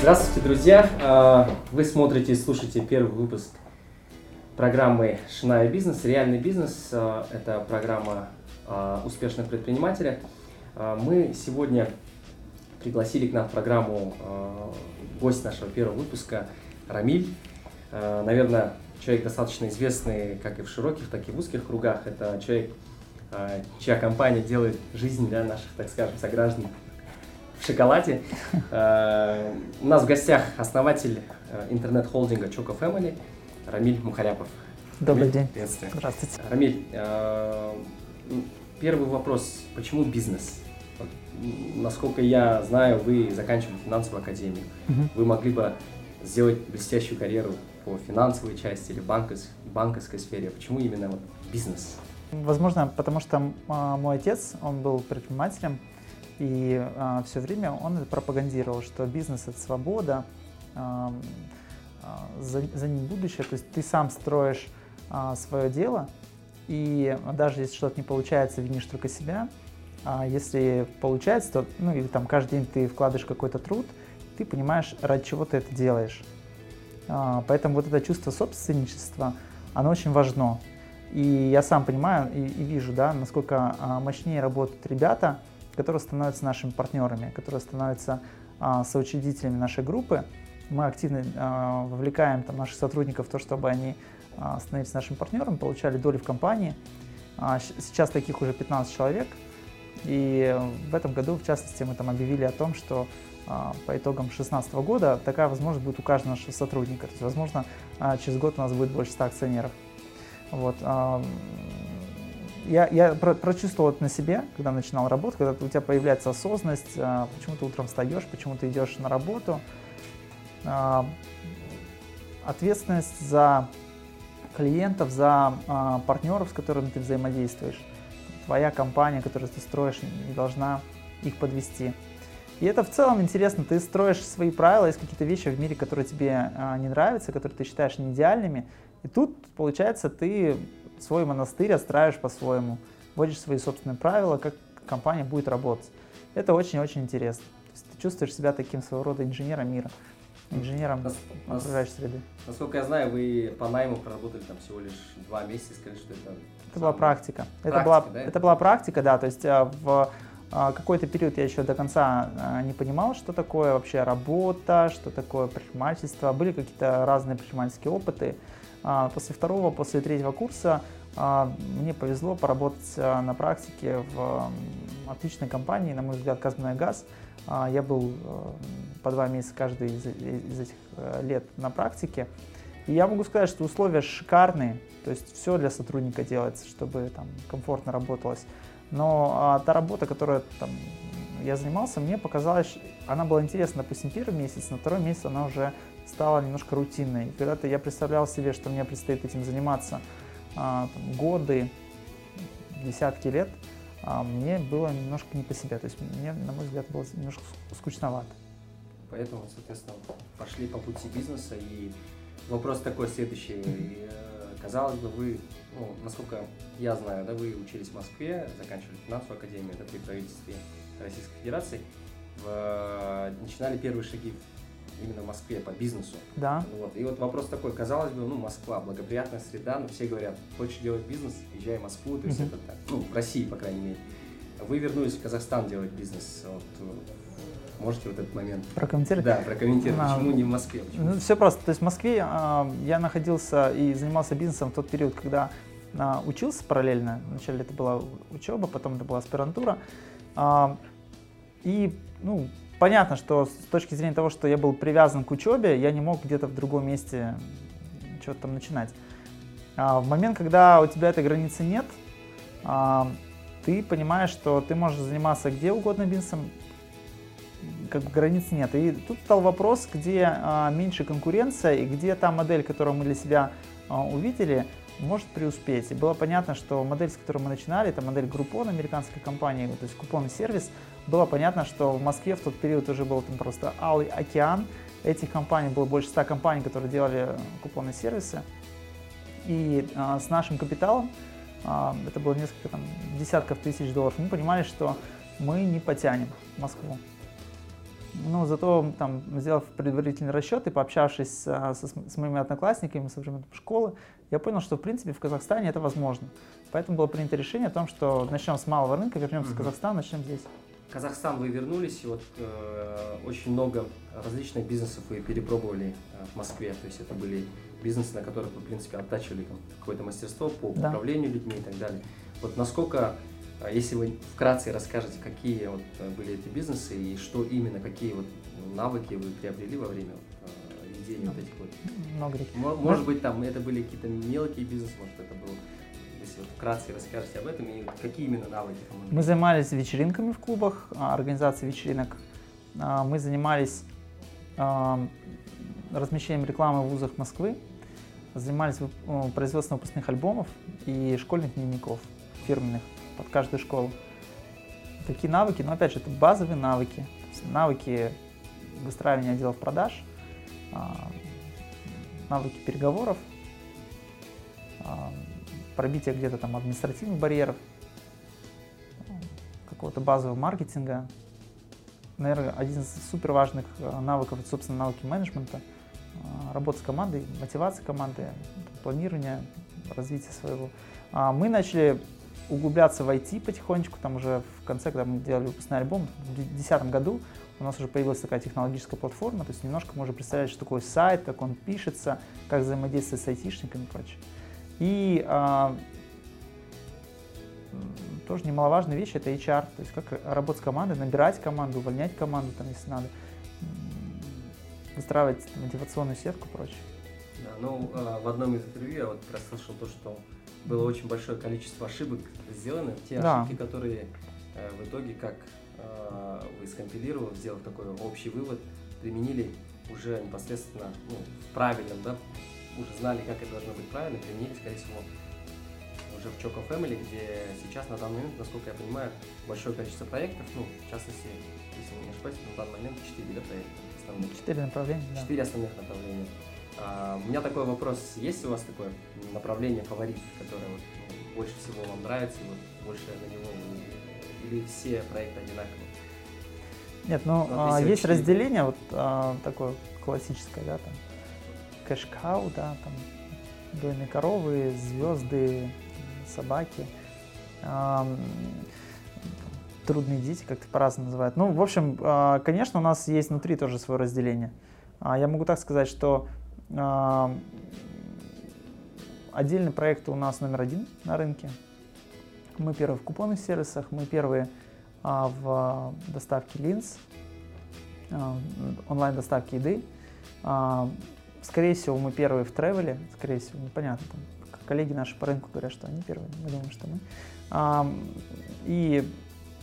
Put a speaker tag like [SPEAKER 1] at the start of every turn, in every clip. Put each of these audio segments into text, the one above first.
[SPEAKER 1] Здравствуйте, друзья! А, Вы смотрите и слушаете первый выпуск программы «Шиная бизнес», «Реальный бизнес». А, Это программа а, успешных предпринимателя. А, Мы сегодня пригласили к нам в программу гость нашего первого выпуска Рамиль. Наверное, человек достаточно известный как и в широких, так и в узких кругах. Это человек, чья компания делает жизнь для наших, так скажем, сограждан в шоколаде. Э, У нас в гостях основатель э, интернет-холдинга Choco Family Рамиль Мухаряпов.
[SPEAKER 2] Добрый
[SPEAKER 1] Рамиль,
[SPEAKER 2] день.
[SPEAKER 1] Приветствую.
[SPEAKER 2] Здравствуйте.
[SPEAKER 1] Рамиль, э, первый вопрос. Почему бизнес? Насколько я знаю, вы заканчивали финансовую академию.
[SPEAKER 2] Мгм.
[SPEAKER 1] Вы могли бы сделать блестящую карьеру по финансовой части или банковской, банковской сфере. Почему именно вот бизнес?
[SPEAKER 2] Возможно, потому что а, мой отец, он был предпринимателем, и все время он пропагандировал, что бизнес это свобода, а, а, за, за ним будущее, то есть ты сам строишь свое дело, и даже если что-то не получается, винишь только себя, а если получается, то, ну или там каждый день ты вкладываешь какой-то труд, ты понимаешь, ради чего ты это делаешь. А, Поэтому вот это чувство собственничества, оно очень важно. И я сам понимаю и, и вижу, да, насколько а, мощнее работают ребята, которые становятся нашими партнерами, которые становятся а, соучредителями нашей группы. Мы активно а, вовлекаем там, наших сотрудников в то, чтобы они а, становились нашими партнерами, получали доли в компании. А, сейчас таких уже 15 человек. И в этом году, в частности, мы там объявили о том, что а, по итогам 2016 года такая возможность будет у каждого нашего сотрудника. То есть, возможно, а, через год у нас будет больше 100 акционеров. Вот. Я, я про- прочувствовал это на себе, когда начинал работать, когда у тебя появляется осознанность, а, почему ты утром встаешь, почему ты идешь на работу. А, Ответственность за клиентов, за а, партнеров, с которыми ты взаимодействуешь. Твоя компания, которую ты строишь, не должна их подвести. И это в целом интересно. Ты строишь свои правила, есть какие-то вещи в мире, которые тебе не нравятся, которые ты считаешь не идеальными. И тут, получается, ты свой монастырь отстраиваешь по-своему, вводишь свои собственные правила, как компания будет работать. Это очень-очень интересно. То есть ты чувствуешь себя таким своего рода инженером мира, инженером
[SPEAKER 1] Нас-
[SPEAKER 2] окружающей среды.
[SPEAKER 1] Насколько я знаю, вы по найму проработали там всего лишь два месяца, сказали, что это...
[SPEAKER 2] Это была
[SPEAKER 1] самое-
[SPEAKER 2] практика. это,
[SPEAKER 1] Практика,
[SPEAKER 2] была,
[SPEAKER 1] да?
[SPEAKER 2] это была практика, да. То есть а, в а, какой-то период я еще до конца а, не понимал, что такое вообще работа, что такое предпринимательство. Были какие-то разные предпринимательские опыты. А, После второго, после третьего курса а, мне повезло поработать а, на практике в отличной компании, на мой взгляд, «Казмунайгаз». А, Я был по два месяца каждый из, этих э, лет на практике. И я могу сказать, что условия шикарные, то есть все для сотрудника делается, чтобы там комфортно работалось. Но та работа, которой там, я занимался, мне показалось, она была интересна, допустим, первый месяц, на второй месяц она уже стала немножко рутинной. И когда-то я представлял себе, что мне предстоит этим заниматься а, там, годы, десятки лет, а, мне было немножко не по себе. То есть мне, на мой взгляд, было немножко скучновато.
[SPEAKER 1] Поэтому, соответственно, пошли по пути бизнеса. И вопрос такой следующий. И, э, Казалось бы, вы, ну, насколько я знаю, да, вы учились в Москве, заканчивали финансовую академию, да, при правительстве Российской Федерации, в- начинали первые шаги именно в Москве по бизнесу.
[SPEAKER 2] Да,
[SPEAKER 1] Вот. И вот вопрос такой, казалось бы, ну, Москва, благоприятная среда, но все говорят, хочешь делать бизнес, езжай в Москву, то есть это так, ну, в России, по крайней мере. Вы вернулись в Казахстан делать бизнес, вот, э, можете вот этот момент
[SPEAKER 2] прокомментировать.
[SPEAKER 1] да, прокомментировать,
[SPEAKER 2] А,
[SPEAKER 1] почему не в Москве? Почему?
[SPEAKER 2] Ну, все просто. То есть в Москве а, я находился и занимался бизнесом в тот период, когда а, учился параллельно. Вначале это была учеба, потом это была аспирантура. А, и, ну, понятно, что с точки зрения того, что я был привязан к учебе, я не мог где-то в другом месте что-то там начинать. А, в момент, когда у тебя этой границы нет, а, ты понимаешь, что ты можешь заниматься где угодно бизнесом, как бы границ нет. И тут стал вопрос, где а, меньше конкуренция и где та модель, которую мы для себя а, увидели, может преуспеть. И было понятно, что модель, с которой мы начинали, это модель Groupon, американской компании, то есть купонный сервис. Было понятно, что в Москве в тот период уже был там просто алый океан. Этих компаний было больше 100 компаний, которые делали купонные сервисы. И а, с нашим капиталом, а, это было несколько там, десятков тысяч долларов, мы понимали, что мы не потянем Москву. Ну, зато там, сделав предварительный расчет и пообщавшись с, с, с моими одноклассниками со времен школы, я понял, что в принципе в Казахстане это возможно. Поэтому было принято решение о том, что начнем с малого рынка, вернемся uh-huh. в Казахстан, начнем здесь.
[SPEAKER 1] Казахстан вы вернулись, и вот э, очень много различных бизнесов вы перепробовали э, в Москве. То есть это были бизнесы, на которых вы, в принципе, оттачивали какое-то мастерство по да. управлению людьми и так далее. Вот насколько, если вы вкратце расскажете, какие вот э, были эти бизнесы и что именно, какие вот навыки вы приобрели во время э, ведения ну, вот этих вот.
[SPEAKER 2] Много.
[SPEAKER 1] Может быть, там это были какие-то мелкие бизнесы, может это был если вот вкратце расскажете об этом и какие именно навыки
[SPEAKER 2] Мы занимались вечеринками в клубах, а, организацией вечеринок. А, мы занимались а, размещением рекламы в вузах Москвы, занимались производством выпускных альбомов и школьных дневников фирменных под каждую школу. Какие навыки? Ну, опять же, это базовые навыки. Навыки выстраивания отделов продаж, навыки переговоров, пробитие где-то там административных барьеров, какого-то базового маркетинга. Наверное, один из супер важных э, навыков, это, собственно, навыки менеджмента, работа с командой, мотивация команды, планирование, развитие своего. А мы начали углубляться в IT потихонечку, там уже в конце, когда мы делали выпускной альбом, в 2010 году у нас уже появилась такая технологическая платформа, то есть немножко мы уже представляли, что такое сайт, как он пишется, как взаимодействовать с айтишниками и прочее. И а, тоже немаловажная вещь это HR, то есть как работать с командой, набирать команду, увольнять команду, там, если надо, выстраивать мотивационную сетку и прочее.
[SPEAKER 1] Да, ну, а, в одном из интервью я вот прослышал то, что было очень большое количество ошибок сделано, те да. ошибки, которые э, в итоге, как э, вы скомпилировав, сделав такой общий вывод, применили уже непосредственно ну, в правильном да, уже знали, как это должно быть правильно, применили, скорее всего, уже в Choco Family, где сейчас на данный момент, насколько я понимаю, большое количество проектов, ну, в частности, если не ошибаюсь, на данный момент 4 да, проекта
[SPEAKER 2] основных. 4 направления,
[SPEAKER 1] да. 4 основных направления. А, у меня такой вопрос, есть у вас такое направление фаворит, которое вот, ну, больше всего вам нравится, и вот больше на него или все проекты одинаковые?
[SPEAKER 2] Нет, ну, ну а, есть разделение вот а, такое классическое, да, там кэшкау, да, там дойные коровы, звезды, собаки, эм, трудные дети, как-то по-разному называют. Ну, в общем, э, конечно, у нас есть внутри тоже свое разделение. А я могу так сказать, что э, отдельный проект у нас номер один на рынке. Мы первые в купонных сервисах, мы первые а, в доставке линз, а, онлайн-доставке еды. А, Скорее всего, мы первые в тревеле, скорее всего, непонятно. Там, коллеги наши по рынку говорят, что они первые, мы думаем, что мы. А, и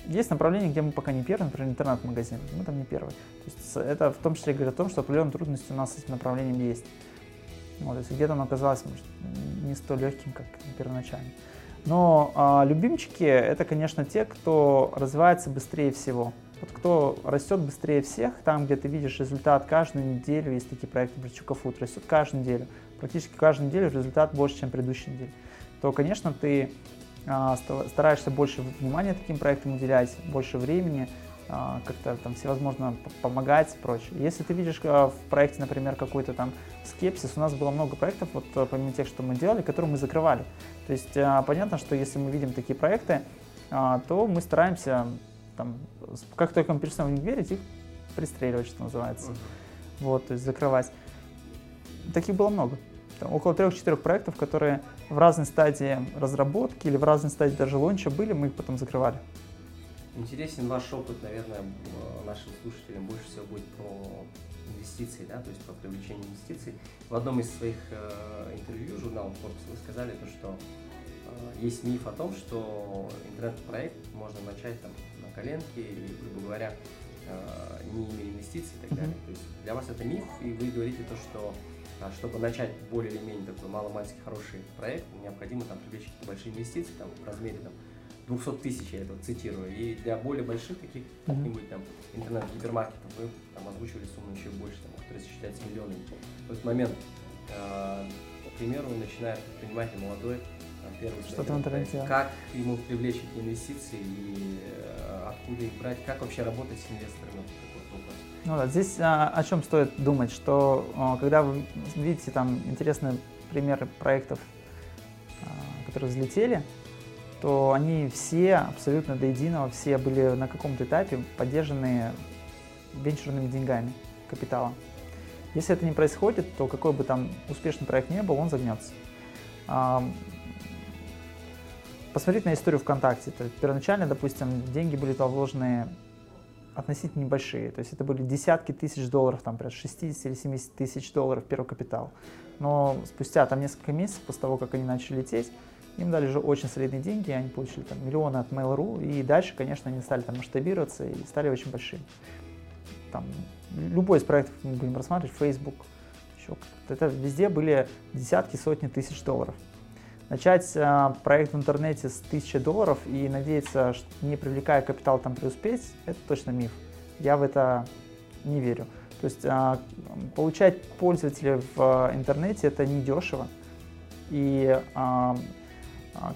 [SPEAKER 2] есть направления, где мы пока не первые, например, интернет-магазин, мы там не первые. То есть это в том числе говорит о том, что определенные трудности у нас с этим направлением есть. Вот, есть где-то оно оказалось может, не столь легким, как первоначально. Но а, любимчики это, конечно, те, кто развивается быстрее всего. Вот кто растет быстрее всех, там, где ты видишь результат каждую неделю, есть такие проекты, например, Чукафуд растет каждую неделю, практически каждую неделю результат больше, чем предыдущей неделе, то, конечно, ты стараешься больше внимания таким проектам уделять, больше времени, а, как-то там всевозможно помогать и прочее. Если ты видишь а, в проекте, например, какой-то там скепсис, у нас было много проектов, вот помимо тех, что мы делали, которые мы закрывали. То есть а, понятно, что если мы видим такие проекты, а, то мы стараемся там, как только мы перестаем в них верить, их пристреливать, что называется. Вот, то есть закрывать. Таких было много. Там около трех-четырех проектов, которые в разной стадии разработки или в разной стадии даже лонча были, мы их потом закрывали.
[SPEAKER 1] Интересен ваш опыт, наверное, нашим слушателям больше всего будет про инвестиции, да, то есть по привлечению инвестиций. В одном из своих э, интервью журнала Forbes вы сказали то, что э, есть миф о том, что интернет-проект можно начать там коленки, и, грубо говоря, э, не имея инвестиций и так далее. То есть для вас это миф, и вы говорите то, что чтобы начать более или менее такой маломальский хороший проект, необходимо там привлечь какие-то большие инвестиции там, в размере там, 200 тысяч, я это цитирую. И для более больших таких каких-нибудь там интернет-гипермаркетов вы там озвучивали сумму еще больше, там, которая считается миллионами. В этот момент, э, к примеру, начинает предприниматель молодой, там, первый
[SPEAKER 2] в интернете.
[SPEAKER 1] Как ему привлечь эти инвестиции и э, откуда их брать, как вообще работать с инвесторами?
[SPEAKER 2] Ну да, здесь а, о чем стоит думать, что а, когда вы видите там интересные примеры проектов, а, которые взлетели, то они все абсолютно до единого, все были на каком-то этапе поддержаны венчурными деньгами, капиталом. Если это не происходит, то какой бы там успешный проект не был, он загнется. Посмотреть на историю ВКонтакте. То первоначально, допустим, деньги были вложены относительно небольшие. То есть это были десятки тысяч долларов, там, например, 60 или 70 тысяч долларов первый капитал. Но спустя там несколько месяцев после того, как они начали лететь, им дали уже очень солидные деньги, они получили там миллионы от Mail.ru, и дальше, конечно, они стали там масштабироваться и стали очень большими. Там, любой из проектов мы будем рассматривать, Facebook, еще это везде были десятки, сотни тысяч долларов. Начать э, проект в интернете с 1000 долларов и надеяться, что не привлекая капитал там преуспеть, это точно миф. Я в это не верю. То есть э, получать пользователей в интернете это недешево. И э,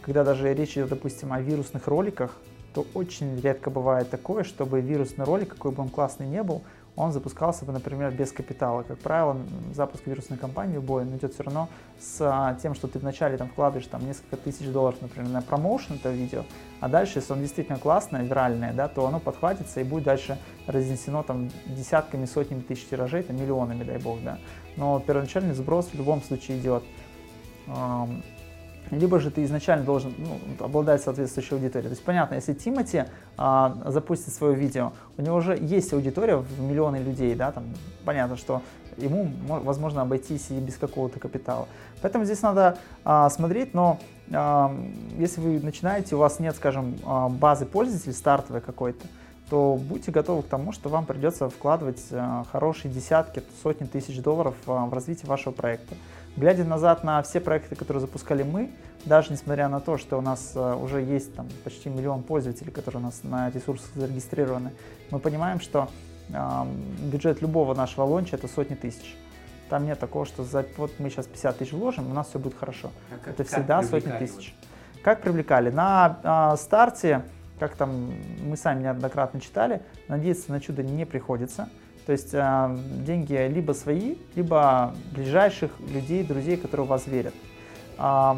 [SPEAKER 2] когда даже речь идет, допустим, о вирусных роликах, то очень редко бывает такое, чтобы вирусный ролик, какой бы он классный не был, он запускался бы, например, без капитала. Как правило, запуск вирусной кампании любой, он идет все равно с а, тем, что ты вначале там вкладываешь там несколько тысяч долларов, например, на промоушен этого видео, а дальше, если он действительно классное, виральное, да, то оно подхватится и будет дальше разнесено там десятками, сотнями тысяч тиражей, там миллионами, дай бог, да. Но первоначальный сброс в любом случае идет либо же ты изначально должен ну, обладать соответствующей аудиторией. То есть понятно, если Тимати а, запустит свое видео, у него уже есть аудитория в миллионы людей, да, там понятно, что ему возможно обойтись и без какого-то капитала. Поэтому здесь надо а, смотреть, но а, если вы начинаете, у вас нет, скажем, а, базы пользователей стартовой какой-то, то будьте готовы к тому, что вам придется вкладывать а, хорошие десятки, сотни тысяч долларов а, в развитие вашего проекта. Глядя назад на все проекты, которые запускали мы, даже несмотря на то, что у нас э, уже есть там почти миллион пользователей, которые у нас на ресурсах зарегистрированы, мы понимаем, что э, бюджет любого нашего лонча это сотни тысяч. Там нет такого, что за, вот мы сейчас 50 тысяч вложим, у нас все будет хорошо. А как, это всегда сотни тысяч. Как привлекали? На э, старте, как там мы сами неоднократно читали, надеяться на чудо не приходится. То есть э, деньги либо свои, либо ближайших людей, друзей, которые в вас верят. Э,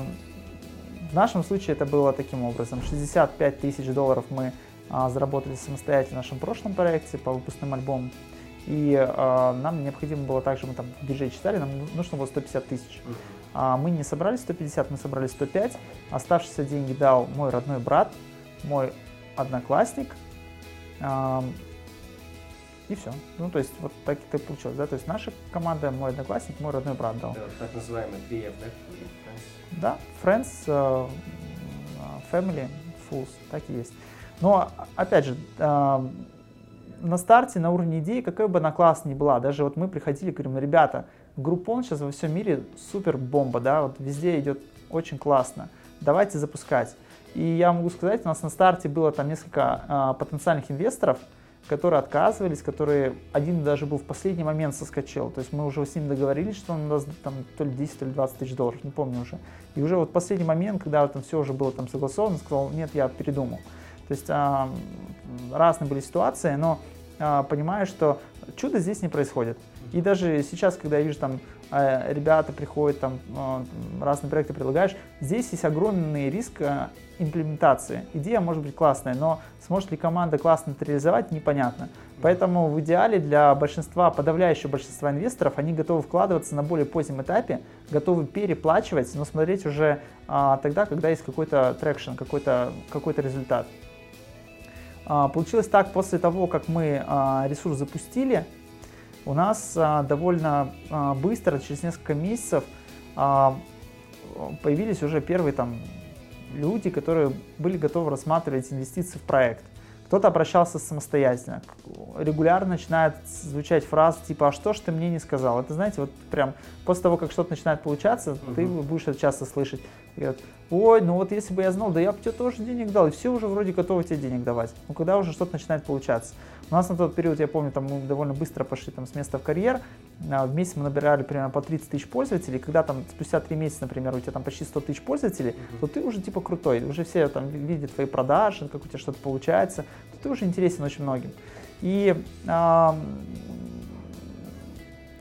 [SPEAKER 2] в нашем случае это было таким образом. 65 тысяч долларов мы э, заработали самостоятельно в нашем прошлом проекте по выпускным альбомам. И э, нам необходимо было также, мы там в бюджете читали, нам нужно было 150 тысяч. А мы не собрали 150, мы собрали 105. Оставшиеся деньги дал мой родной брат, мой одноклассник, и все. Ну, то есть, вот так и получилось, да, то есть наша команда, мой одноклассник, мой родной брат дал.
[SPEAKER 1] Да, так называемый 3F, да?
[SPEAKER 2] Да, Friends, uh, Family, Fools, так и есть. Но, опять же, uh, на старте, на уровне идеи, какая бы она классная ни была, даже вот мы приходили, говорим, ребята, Groupon сейчас во всем мире супер бомба, да, вот везде идет очень классно, давайте запускать. И я могу сказать, у нас на старте было там несколько uh, потенциальных инвесторов, которые отказывались, которые один даже был в последний момент соскочил. То есть мы уже с ним договорились, что он даст там то ли 10, то ли 20 тысяч долларов, не помню уже. И уже вот последний момент, когда там все уже было там согласовано, сказал, нет, я передумал. То есть а, разные были ситуации, но а, понимаю, что чудо здесь не происходит. И даже сейчас, когда я вижу там а, ребята приходят, там а, разные проекты предлагаешь, здесь есть огромный риск а, имплементации. Идея может быть классная, но сможет ли команда классно это реализовать, непонятно. Поэтому в идеале для большинства, подавляющего большинства инвесторов, они готовы вкладываться на более позднем этапе, готовы переплачивать, но смотреть уже а, тогда, когда есть какой-то traction, какой-то какой результат. А, получилось так, после того, как мы а, ресурс запустили, у нас а, довольно а, быстро, через несколько месяцев, а, появились уже первые там люди, которые были готовы рассматривать инвестиции в проект. Кто-то обращался самостоятельно. Регулярно начинает звучать фраза типа «А что ж ты мне не сказал?» Это, знаете, вот прям после того, как что-то начинает получаться, uh-huh. ты будешь это часто слышать. Говорят, ой, ну вот если бы я знал, да я бы тебе тоже денег дал, и все уже вроде готовы тебе денег давать. Ну когда уже что-то начинает получаться. У нас на тот период, я помню, там мы довольно быстро пошли там с места в карьер, а, в месяц мы набирали примерно по 30 тысяч пользователей, когда там спустя 3 месяца, например, у тебя там почти 100 тысяч пользователей, mm-hmm. то ты уже типа крутой, уже все там видят твои продажи, как у тебя что-то получается, то ты уже интересен очень многим. И а,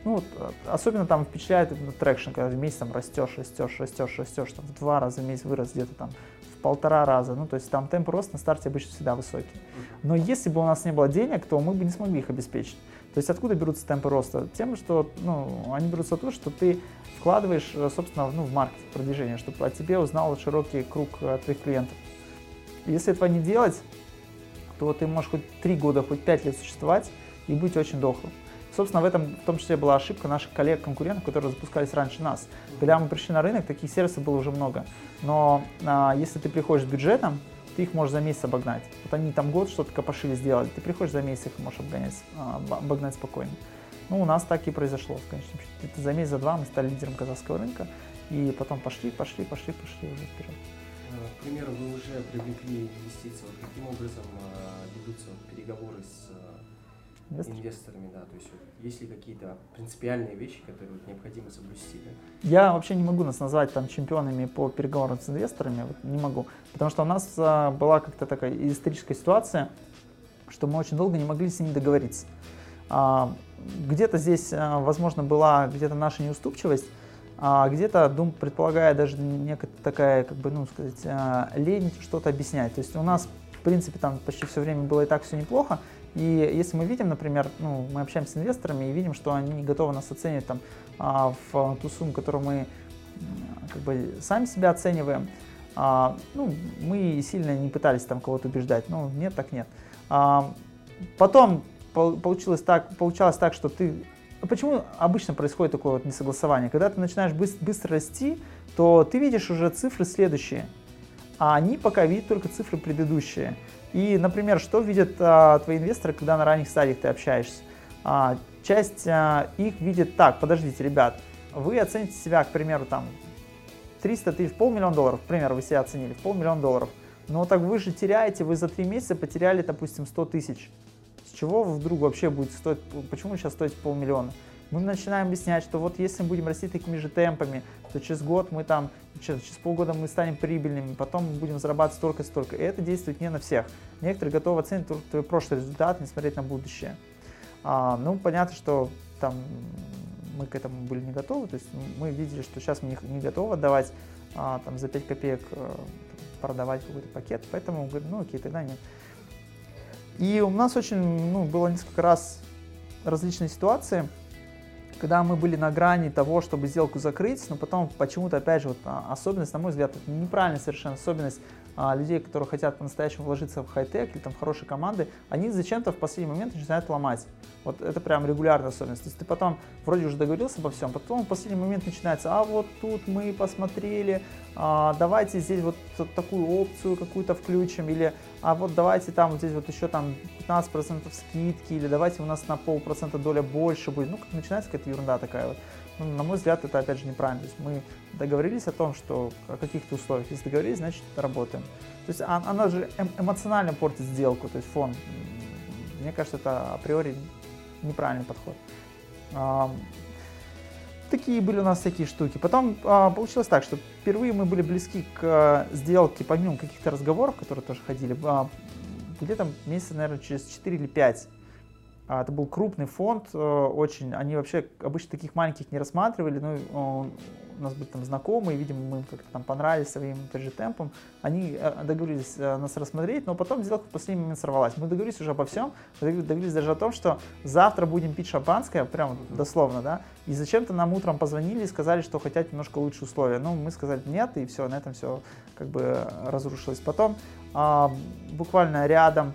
[SPEAKER 2] ну, особенно там впечатляет ну, traction, когда в месяц там растешь, растешь, растешь, растешь, там в два раза в месяц вырос где-то там полтора раза. Ну, то есть там темп роста на старте обычно всегда высокий. Но если бы у нас не было денег, то мы бы не смогли их обеспечить. То есть откуда берутся темпы роста? Тем, что ну, они берутся то, что ты вкладываешь, э, собственно, ну, в маркетинг, продвижение, чтобы о тебе узнал широкий круг э, твоих клиентов. Если этого не делать, то ты можешь хоть три года, хоть пять лет существовать и быть очень дохлым. Собственно, в этом в том числе была ошибка наших коллег-конкурентов, которые запускались раньше нас. Когда мы пришли на рынок, таких сервисов было уже много. Но а, если ты приходишь с бюджетом, ты их можешь за месяц обогнать. Вот они там год что-то копошили, сделали, ты приходишь за месяц их можешь обгонять, а, обогнать спокойно. Ну, у нас так и произошло в конечном счете. За месяц, за два мы стали лидером казахского рынка, и потом пошли, пошли, пошли, пошли уже вперед.
[SPEAKER 1] А, к примеру, вы уже привлекли инвестиции. Вот каким образом а, ведутся переговоры с Инвестор? инвесторами, да, то есть есть ли какие-то принципиальные вещи, которые вот, необходимо соблюсти? Да?
[SPEAKER 2] Я вообще не могу нас назвать там чемпионами по переговорам с инвесторами, вот, не могу, потому что у нас а, была как-то такая историческая ситуация, что мы очень долго не могли с ними договориться. А, где-то здесь, а, возможно, была где-то наша неуступчивость, а где-то, дум, предполагая даже некая такая, как бы, ну, сказать, а, лень что-то объяснять. То есть у нас, в принципе, там почти все время было и так все неплохо, и если мы видим, например, ну, мы общаемся с инвесторами и видим, что они не готовы нас оценивать там, а, в ту сумму, которую мы как бы сами себя оцениваем, а, ну, мы сильно не пытались там кого-то убеждать. Ну, нет, так нет. А, потом получилось так, получалось так, что ты... Почему обычно происходит такое вот несогласование? Когда ты начинаешь быстро, быстро расти, то ты видишь уже цифры следующие, а они пока видят только цифры предыдущие. И, например, что видят а, твои инвесторы, когда на ранних стадиях ты общаешься? А, часть а, их видит так, подождите, ребят, вы оцените себя, к примеру, там 300 тысяч, полмиллиона долларов, к примеру, вы себя оценили в полмиллиона долларов. Но так вы же теряете, вы за три месяца потеряли, допустим, 100 тысяч. С чего вдруг вообще будет стоить, почему сейчас стоит полмиллиона? Мы начинаем объяснять, что вот если мы будем расти такими же темпами, то через год мы там, через, полгода мы станем прибыльными, потом мы будем зарабатывать столько-столько. И это действует не на всех. Некоторые готовы оценить только твой прошлый результат, не смотреть на будущее. А, ну, понятно, что там мы к этому были не готовы, то есть мы видели, что сейчас мы не, не готовы отдавать а, там, за 5 копеек а, продавать какой-то пакет, поэтому говорим, ну окей, тогда нет. И у нас очень ну, было несколько раз различные ситуации, когда мы были на грани того, чтобы сделку закрыть, но потом почему-то, опять же, вот, а, особенность, на мой взгляд, это неправильная совершенно особенность а, людей, которые хотят по-настоящему вложиться в хай-тек или там в хорошие команды, они зачем-то в последний момент начинают ломать. Вот это прям регулярная особенность. То есть ты потом вроде уже договорился обо всем, потом в последний момент начинается, а вот тут мы посмотрели, а, давайте здесь вот такую опцию какую-то включим, или а вот давайте там вот здесь вот еще там 15% скидки, или давайте у нас на полпроцента доля больше будет. Ну, как начинается какая-то ерунда такая вот. Ну, на мой взгляд, это опять же неправильно. То есть мы договорились о том, что о каких-то условиях. Если договорились, значит работаем. То есть она, она же эм, эмоционально портит сделку, то есть фон. Мне кажется, это априори неправильный подход. Такие были у нас всякие штуки. Потом а, получилось так, что впервые мы были близки к а, сделке, помимо каких-то разговоров, которые тоже ходили, а, где-то месяца, наверное, через 4 или 5. А, это был крупный фонд, э, очень. Они вообще обычно таких маленьких не рассматривали. Ну, у нас были там знакомые, видимо, мы им как-то там понравились своим же темпом. Они э, договорились э, нас рассмотреть, но потом сделка в последний момент сорвалась. Мы договорились уже обо всем, договорились даже о том, что завтра будем пить шампанское, прям дословно, да, и зачем-то нам утром позвонили и сказали, что хотят немножко лучше условия. Ну, мы сказали нет, и все, на этом все как бы разрушилось. Потом а, буквально рядом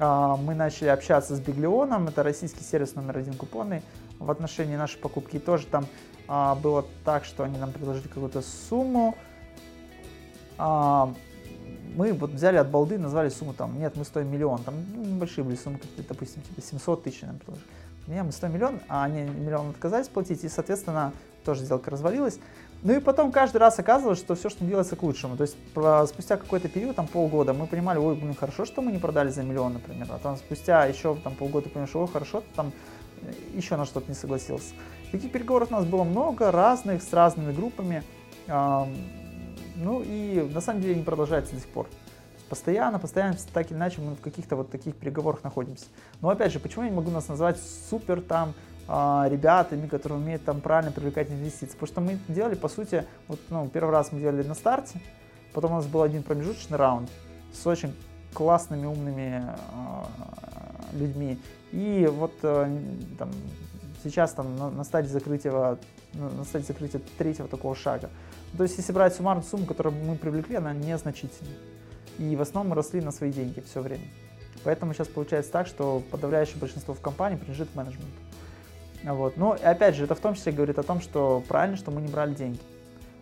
[SPEAKER 2] мы начали общаться с Биглионом, это российский сервис номер один купонный, в отношении нашей покупки. Тоже там а, было так, что они нам предложили какую-то сумму. А, мы вот взяли от балды, назвали сумму там, нет, мы стоим миллион, там ну, небольшие были суммы, какие-то, допустим, типа 700 тысяч нам предложили. Нет, мы стоим миллион, а они миллион отказались платить, и, соответственно, тоже сделка развалилась. Ну и потом каждый раз оказывалось, что все, что делается к лучшему. То есть спустя какой-то период, там полгода, мы понимали, ой, блин, хорошо, что мы не продали за миллион, например. А там спустя еще там, полгода поняли, что ой, хорошо, там э, еще на что-то не согласился. Таких переговоров у нас было много, разных, с разными группами. Ну и на самом деле не продолжается до сих пор. Постоянно, постоянно, так или иначе, мы в каких-то вот таких переговорах находимся. Но опять же, почему я не могу нас назвать супер там ребятами, которые умеют там правильно привлекать инвестиции? Потому что мы делали, по сути, вот, ну, первый раз мы делали на старте, потом у нас был один промежуточный раунд с очень классными, умными э, людьми. И вот э, там, сейчас там на, на стадии закрытия, на стадии закрытия третьего такого шага. То есть, если брать суммарную сумму, которую мы привлекли, она незначительна. И в основном мы росли на свои деньги все время. Поэтому сейчас получается так, что подавляющее большинство в компании принадлежит менеджменту. Вот. Но опять же, это в том числе говорит о том, что правильно, что мы не брали деньги.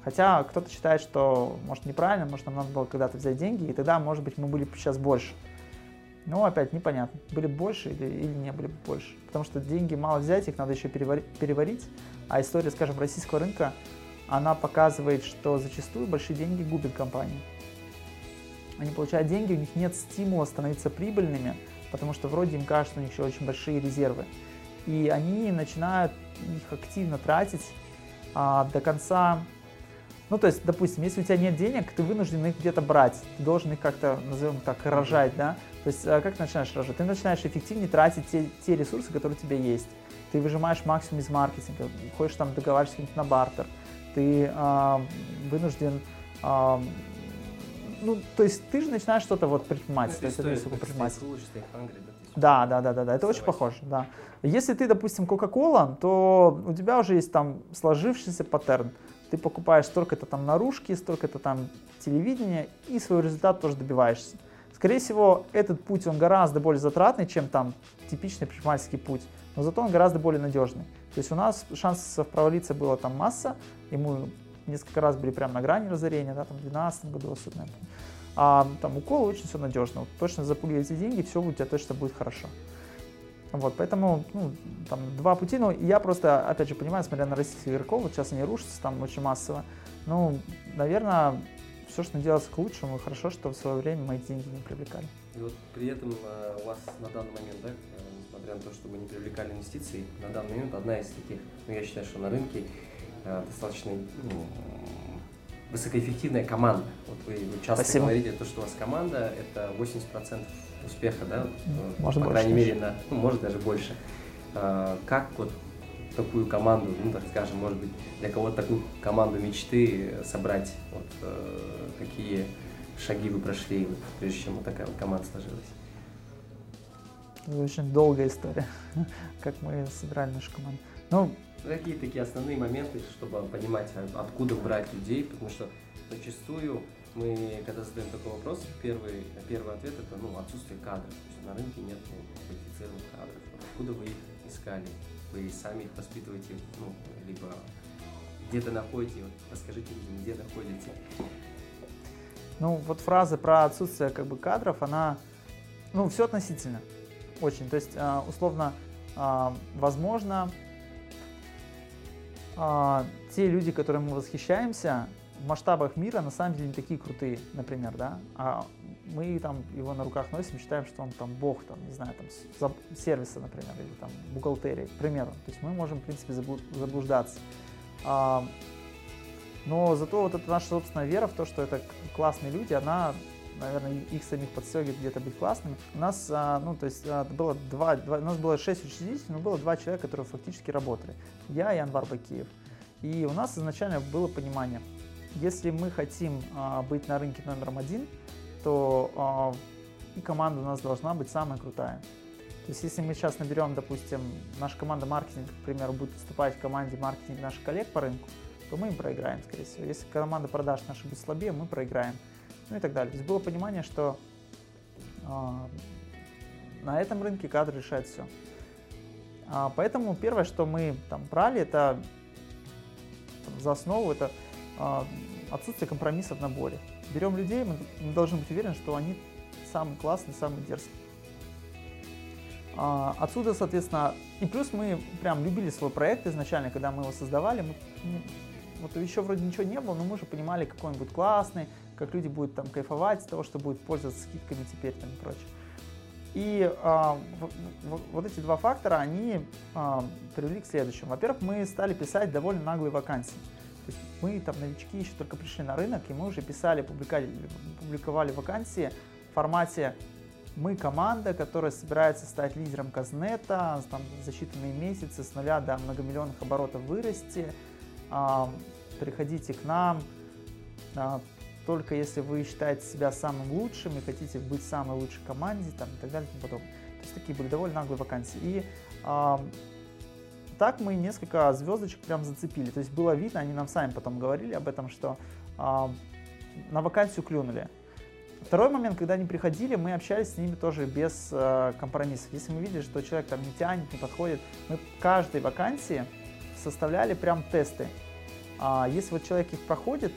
[SPEAKER 2] Хотя кто-то считает, что может неправильно, может нам надо было когда-то взять деньги, и тогда, может быть, мы были бы сейчас больше. Но опять непонятно, были бы больше или, или не были бы больше. Потому что деньги мало взять, их надо еще переварить, переварить. А история, скажем, российского рынка, она показывает, что зачастую большие деньги губят компании они получают деньги, у них нет стимула становиться прибыльными, потому что вроде им кажется, что у них еще очень большие резервы. И они начинают их активно тратить а, до конца. Ну, то есть, допустим, если у тебя нет денег, ты вынужден их где-то брать. Ты должен их как-то, назовем так, рожать, да? То есть, а как ты начинаешь рожать? Ты начинаешь эффективнее тратить те, те ресурсы, которые у тебя есть. Ты выжимаешь максимум из маркетинга, ходишь там, договариваешься на бартер. Ты а, вынужден а, ну, то есть ты же начинаешь что-то вот предпринимать, ну, то есть это высоко предпринимать. Да, да, да, да, да, это очень похоже, да. Если ты, допустим, Coca-Cola, то у тебя уже есть там сложившийся паттерн. Ты покупаешь столько-то там наружки, столько-то там телевидения и свой результат тоже добиваешься. Скорее всего, этот путь, он гораздо более затратный, чем там типичный предпринимательский путь, но зато он гораздо более надежный. То есть у нас шансов провалиться было там масса, и мы несколько раз были прямо на грани разорения, да, там в 2012 году особенно. А там укол очень все надежно. Вот, точно запугивайте деньги, все у тебя точно будет хорошо. Вот, поэтому, ну, там два пути, но я просто, опять же, понимаю, смотря на российских игроков, вот сейчас они рушатся там очень массово, ну, наверное, все, что делается к лучшему, хорошо, что в свое время мои деньги не привлекали.
[SPEAKER 1] И вот при этом э, у вас на данный момент, да, э, несмотря на то, что вы не привлекали инвестиции, на данный момент одна из таких, ну, я считаю, что на рынке Э, достаточно ну, высокоэффективная команда. Вот вы, часто Спасибо. говорите, то, что у вас команда, это 80% успеха, да?
[SPEAKER 2] Может
[SPEAKER 1] По
[SPEAKER 2] больше.
[SPEAKER 1] крайней мере, на, ну, может даже больше. Э, как вот такую команду, ну, так скажем, может быть, для кого-то такую команду мечты собрать? Вот э, какие шаги вы прошли, прежде чем вот такая вот команда сложилась?
[SPEAKER 2] Очень долгая история, как мы собирали нашу команду. Ну,
[SPEAKER 1] Какие такие основные моменты, чтобы понимать, а, откуда брать людей, потому что зачастую мы, когда задаем такой вопрос, первый, первый ответ это ну, отсутствие кадров. То есть на рынке нет ну, квалифицированных кадров. Откуда вы их искали? Вы сами их воспитываете, ну, либо где-то находите, вот расскажите людям, где находите.
[SPEAKER 2] Ну, вот фраза про отсутствие как бы кадров, она, ну, все относительно. Очень. То есть, а, условно, а, возможно, а, те люди, которым мы восхищаемся, в масштабах мира на самом деле не такие крутые, например, да, а мы там его на руках носим, считаем, что он там бог, там, не знаю, там, сервиса, например, или там бухгалтерии, к примеру. То есть мы можем, в принципе, заблуждаться. А, но зато вот эта наша собственная вера в то, что это классные люди, она наверное, их самих подстегивает где-то быть классными. У нас, а, ну, то есть а, было два, два, у нас было шесть учредителей, но было два человека, которые фактически работали. Я и Анвар Бакиев. И у нас изначально было понимание, если мы хотим а, быть на рынке номером один, то и команда у нас должна быть самая крутая. То есть если мы сейчас наберем, допустим, наша команда маркетинга, к примеру, будет выступать в команде маркетинга наших коллег по рынку, то мы им проиграем, скорее всего. Если команда продаж наша будет слабее, мы проиграем ну и так далее. То есть было понимание, что э, на этом рынке кадры решают все. А, поэтому первое, что мы там брали, это там, за основу, это э, отсутствие компромисса в наборе. Берем людей, мы, мы должны быть уверены, что они самые классные, самые дерзкие. А, отсюда, соответственно, и плюс мы прям любили свой проект изначально, когда мы его создавали. Мы, ну, вот еще вроде ничего не было, но мы уже понимали, какой он будет классный, как люди будут там кайфовать с того, что будут пользоваться скидками теперь там, и прочее. И а, в, в, вот эти два фактора, они а, привели к следующему. Во-первых, мы стали писать довольно наглые вакансии. То есть мы там новички еще только пришли на рынок, и мы уже писали, публиковали, публиковали вакансии в формате мы команда, которая собирается стать лидером Казнета, там, за считанные месяцы с нуля до многомиллионных оборотов вырасти. А, приходите к нам, а, только если вы считаете себя самым лучшим и хотите быть в самой лучшей команде там, и так далее и тому подобное. То есть такие были довольно наглые вакансии. И а, так мы несколько звездочек прям зацепили. То есть было видно, они нам сами потом говорили об этом, что а, на вакансию клюнули. Второй момент, когда они приходили, мы общались с ними тоже без э, компромиссов. Если мы видели, что человек там не тянет, не подходит, мы каждой вакансии составляли прям тесты. А если вот человек их проходит,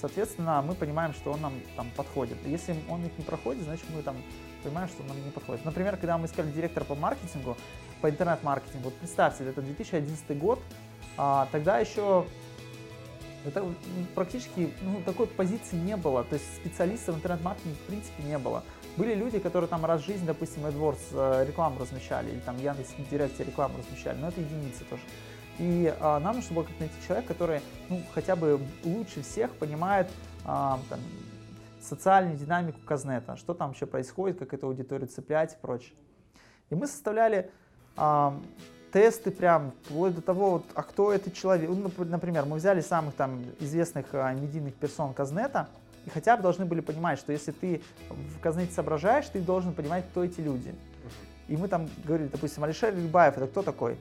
[SPEAKER 2] соответственно, мы понимаем, что он нам там подходит. Если он их не проходит, значит мы там понимаем, что он нам не подходит. Например, когда мы искали директора по маркетингу, по интернет-маркетингу, вот представьте, это 2011 год, а, тогда еще это практически ну, такой позиции не было, то есть специалистов в интернет-маркетинге в принципе не было. Были люди, которые там раз в жизни, допустим, AdWords э, рекламу размещали, или там Яндекс Директе рекламу размещали, но это единицы тоже. И а, нам нужно было как найти человека, который ну, хотя бы лучше всех понимает а, там, социальную динамику Казнета, что там вообще происходит, как эту аудиторию цеплять и прочее. И мы составляли а, тесты прям, вплоть до того, вот, а кто этот человек. Ну, например, мы взяли самых там известных а, медийных персон Казнета, и хотя бы должны были понимать, что если ты в Казнете соображаешь, ты должен понимать, кто эти люди. И мы там говорили, допустим, Алишер Ильбаев, это кто такой?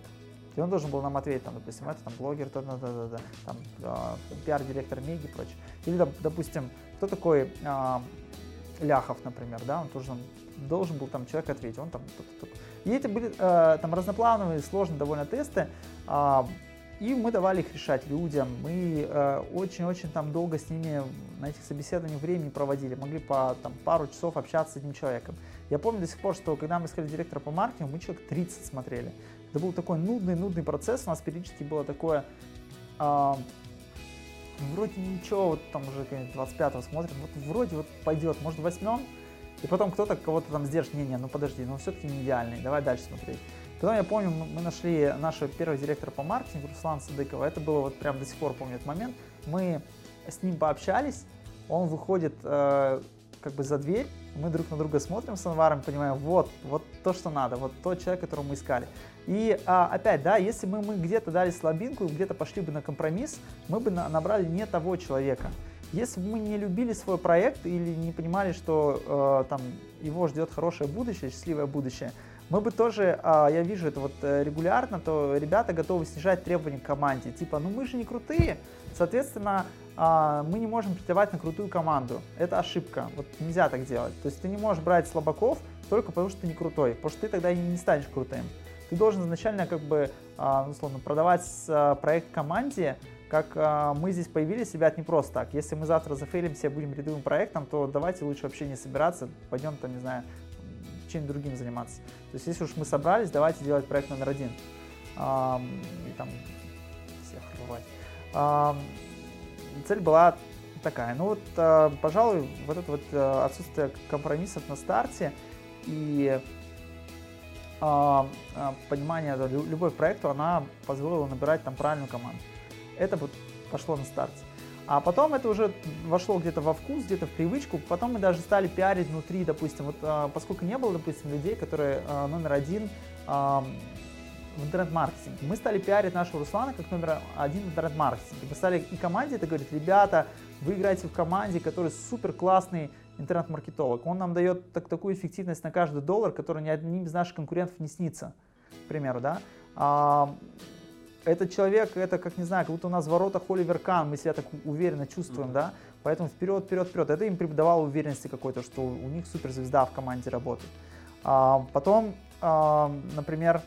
[SPEAKER 2] И он должен был нам ответить, там, допустим, это там блогер, да, да, да, да, там, э, пиар-директор Меги и прочее. Или, допустим, кто такой э, Ляхов, например, да, он тоже должен был там человек ответить, он там, и эти были э, там разноплановые, сложные довольно тесты, э, и мы давали их решать людям. Мы э, очень-очень там долго с ними на этих собеседованиях времени проводили, могли по там, пару часов общаться с одним человеком. Я помню до сих пор, что когда мы искали директора по маркетингу, мы человек 30 смотрели. Это был такой нудный-нудный процесс, у нас периодически было такое... Э, вроде ничего, вот там уже 25-го смотрим, вот вроде вот пойдет, может возьмем, и потом кто-то кого-то там сдержит, не-не, ну подожди, ну все-таки не идеальный, давай дальше смотреть. Потом я помню, мы нашли нашего первого директора по маркетингу, Руслана Садыкова, это было вот прям до сих пор помню этот момент, мы с ним пообщались, он выходит э, как бы за дверь, мы друг на друга смотрим с Анваром, понимаем, вот, вот то, что надо, вот тот человек, которого мы искали. И а, опять, да, если мы, мы где-то дали слабинку, где-то пошли бы на компромисс, мы бы на, набрали не того человека. Если бы мы не любили свой проект или не понимали, что э, там его ждет хорошее будущее, счастливое будущее, мы бы тоже, э, я вижу это вот э, регулярно, то ребята готовы снижать требования к команде. Типа, ну мы же не крутые, соответственно, мы не можем претендовать на крутую команду. Это ошибка, вот нельзя так делать. То есть ты не можешь брать слабаков только потому, что ты не крутой, потому что ты тогда и не станешь крутым. Ты должен изначально как бы, э, условно, продавать э, проект команде, как мы здесь появились, ребят, не просто так. Если мы завтра зафейлимся, будем рядовым проектом, то давайте лучше вообще не собираться, пойдем там, не знаю, чем-нибудь другим заниматься. То есть если уж мы собрались, давайте делать проект номер один. И там всех рвать. Цель была такая. Ну вот, э, пожалуй, вот это вот э, отсутствие компромиссов на старте и э, понимание любой проекту, она позволила набирать там правильную команду. Это вот пошло на старте. А потом это уже вошло где-то во вкус, где-то в привычку. Потом мы даже стали пиарить внутри, допустим, вот а, поскольку не было, допустим, людей, которые а, номер один а, в интернет-маркетинге. Мы стали пиарить нашего Руслана как номер один в интернет-маркетинге. Мы стали и команде это говорить, ребята, вы играете в команде, который супер классный интернет-маркетолог. Он нам дает так, такую эффективность на каждый доллар, которая ни одним из наших конкурентов не снится, к примеру, да. А, этот человек, это как, не знаю, как будто у нас в воротах Оливер Кан, мы себя так уверенно чувствуем, mm-hmm. да, поэтому вперед, вперед, вперед. Это им придавало уверенности какой-то, что у них суперзвезда в команде работает. А, потом, а, например,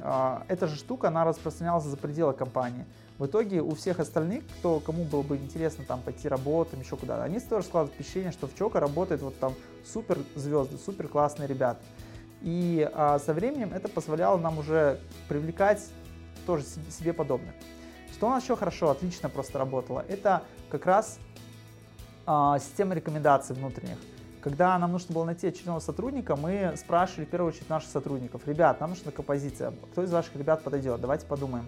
[SPEAKER 2] эта же штука, она распространялась за пределы компании. В итоге у всех остальных, кто, кому было бы интересно там пойти работать, еще куда-то, они тоже складывают впечатление, что в Чока работает вот там супер звезды, супер классные ребята. И а, со временем это позволяло нам уже привлекать тоже себе подобных. Что у нас еще хорошо, отлично просто работало, это как раз а, система рекомендаций внутренних. Когда нам нужно было найти очередного сотрудника, мы спрашивали в первую очередь наших сотрудников, ребят, нам нужна композиция, кто из ваших ребят подойдет, давайте подумаем.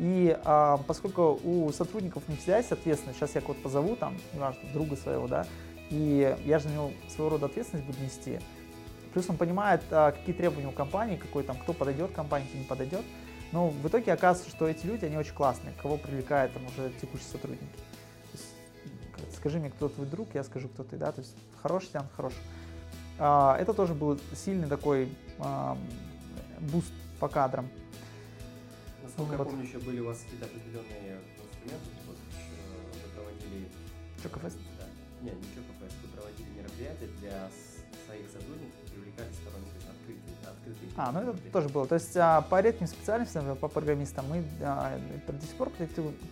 [SPEAKER 2] И а, поскольку у сотрудников не всегда есть ответственность, сейчас я кого-то позову, там, неважно, друга своего, да, И я же на него своего рода ответственность буду нести. Плюс он понимает, а, какие требования у компании, какой там, кто подойдет компании, кто не подойдет. Но в итоге оказывается, что эти люди, они очень классные, кого привлекают там уже текущие сотрудники. Скажи мне, кто твой друг, я скажу, кто ты, да, то есть хороший тянет, хороший. А, это тоже был сильный такой а, boost по кадрам.
[SPEAKER 1] Насколько вот. я помню, еще были у вас какие-то определенные инструменты, вот, вы проводили...
[SPEAKER 2] Чокофест?
[SPEAKER 1] Да. Не, не Чокофест, вы проводили мероприятия для своих сотрудников, привлекали сторонников открытые, открытые.
[SPEAKER 2] А, ну это тоже было. То есть а, по редким специальностям, по программистам мы а, до сих пор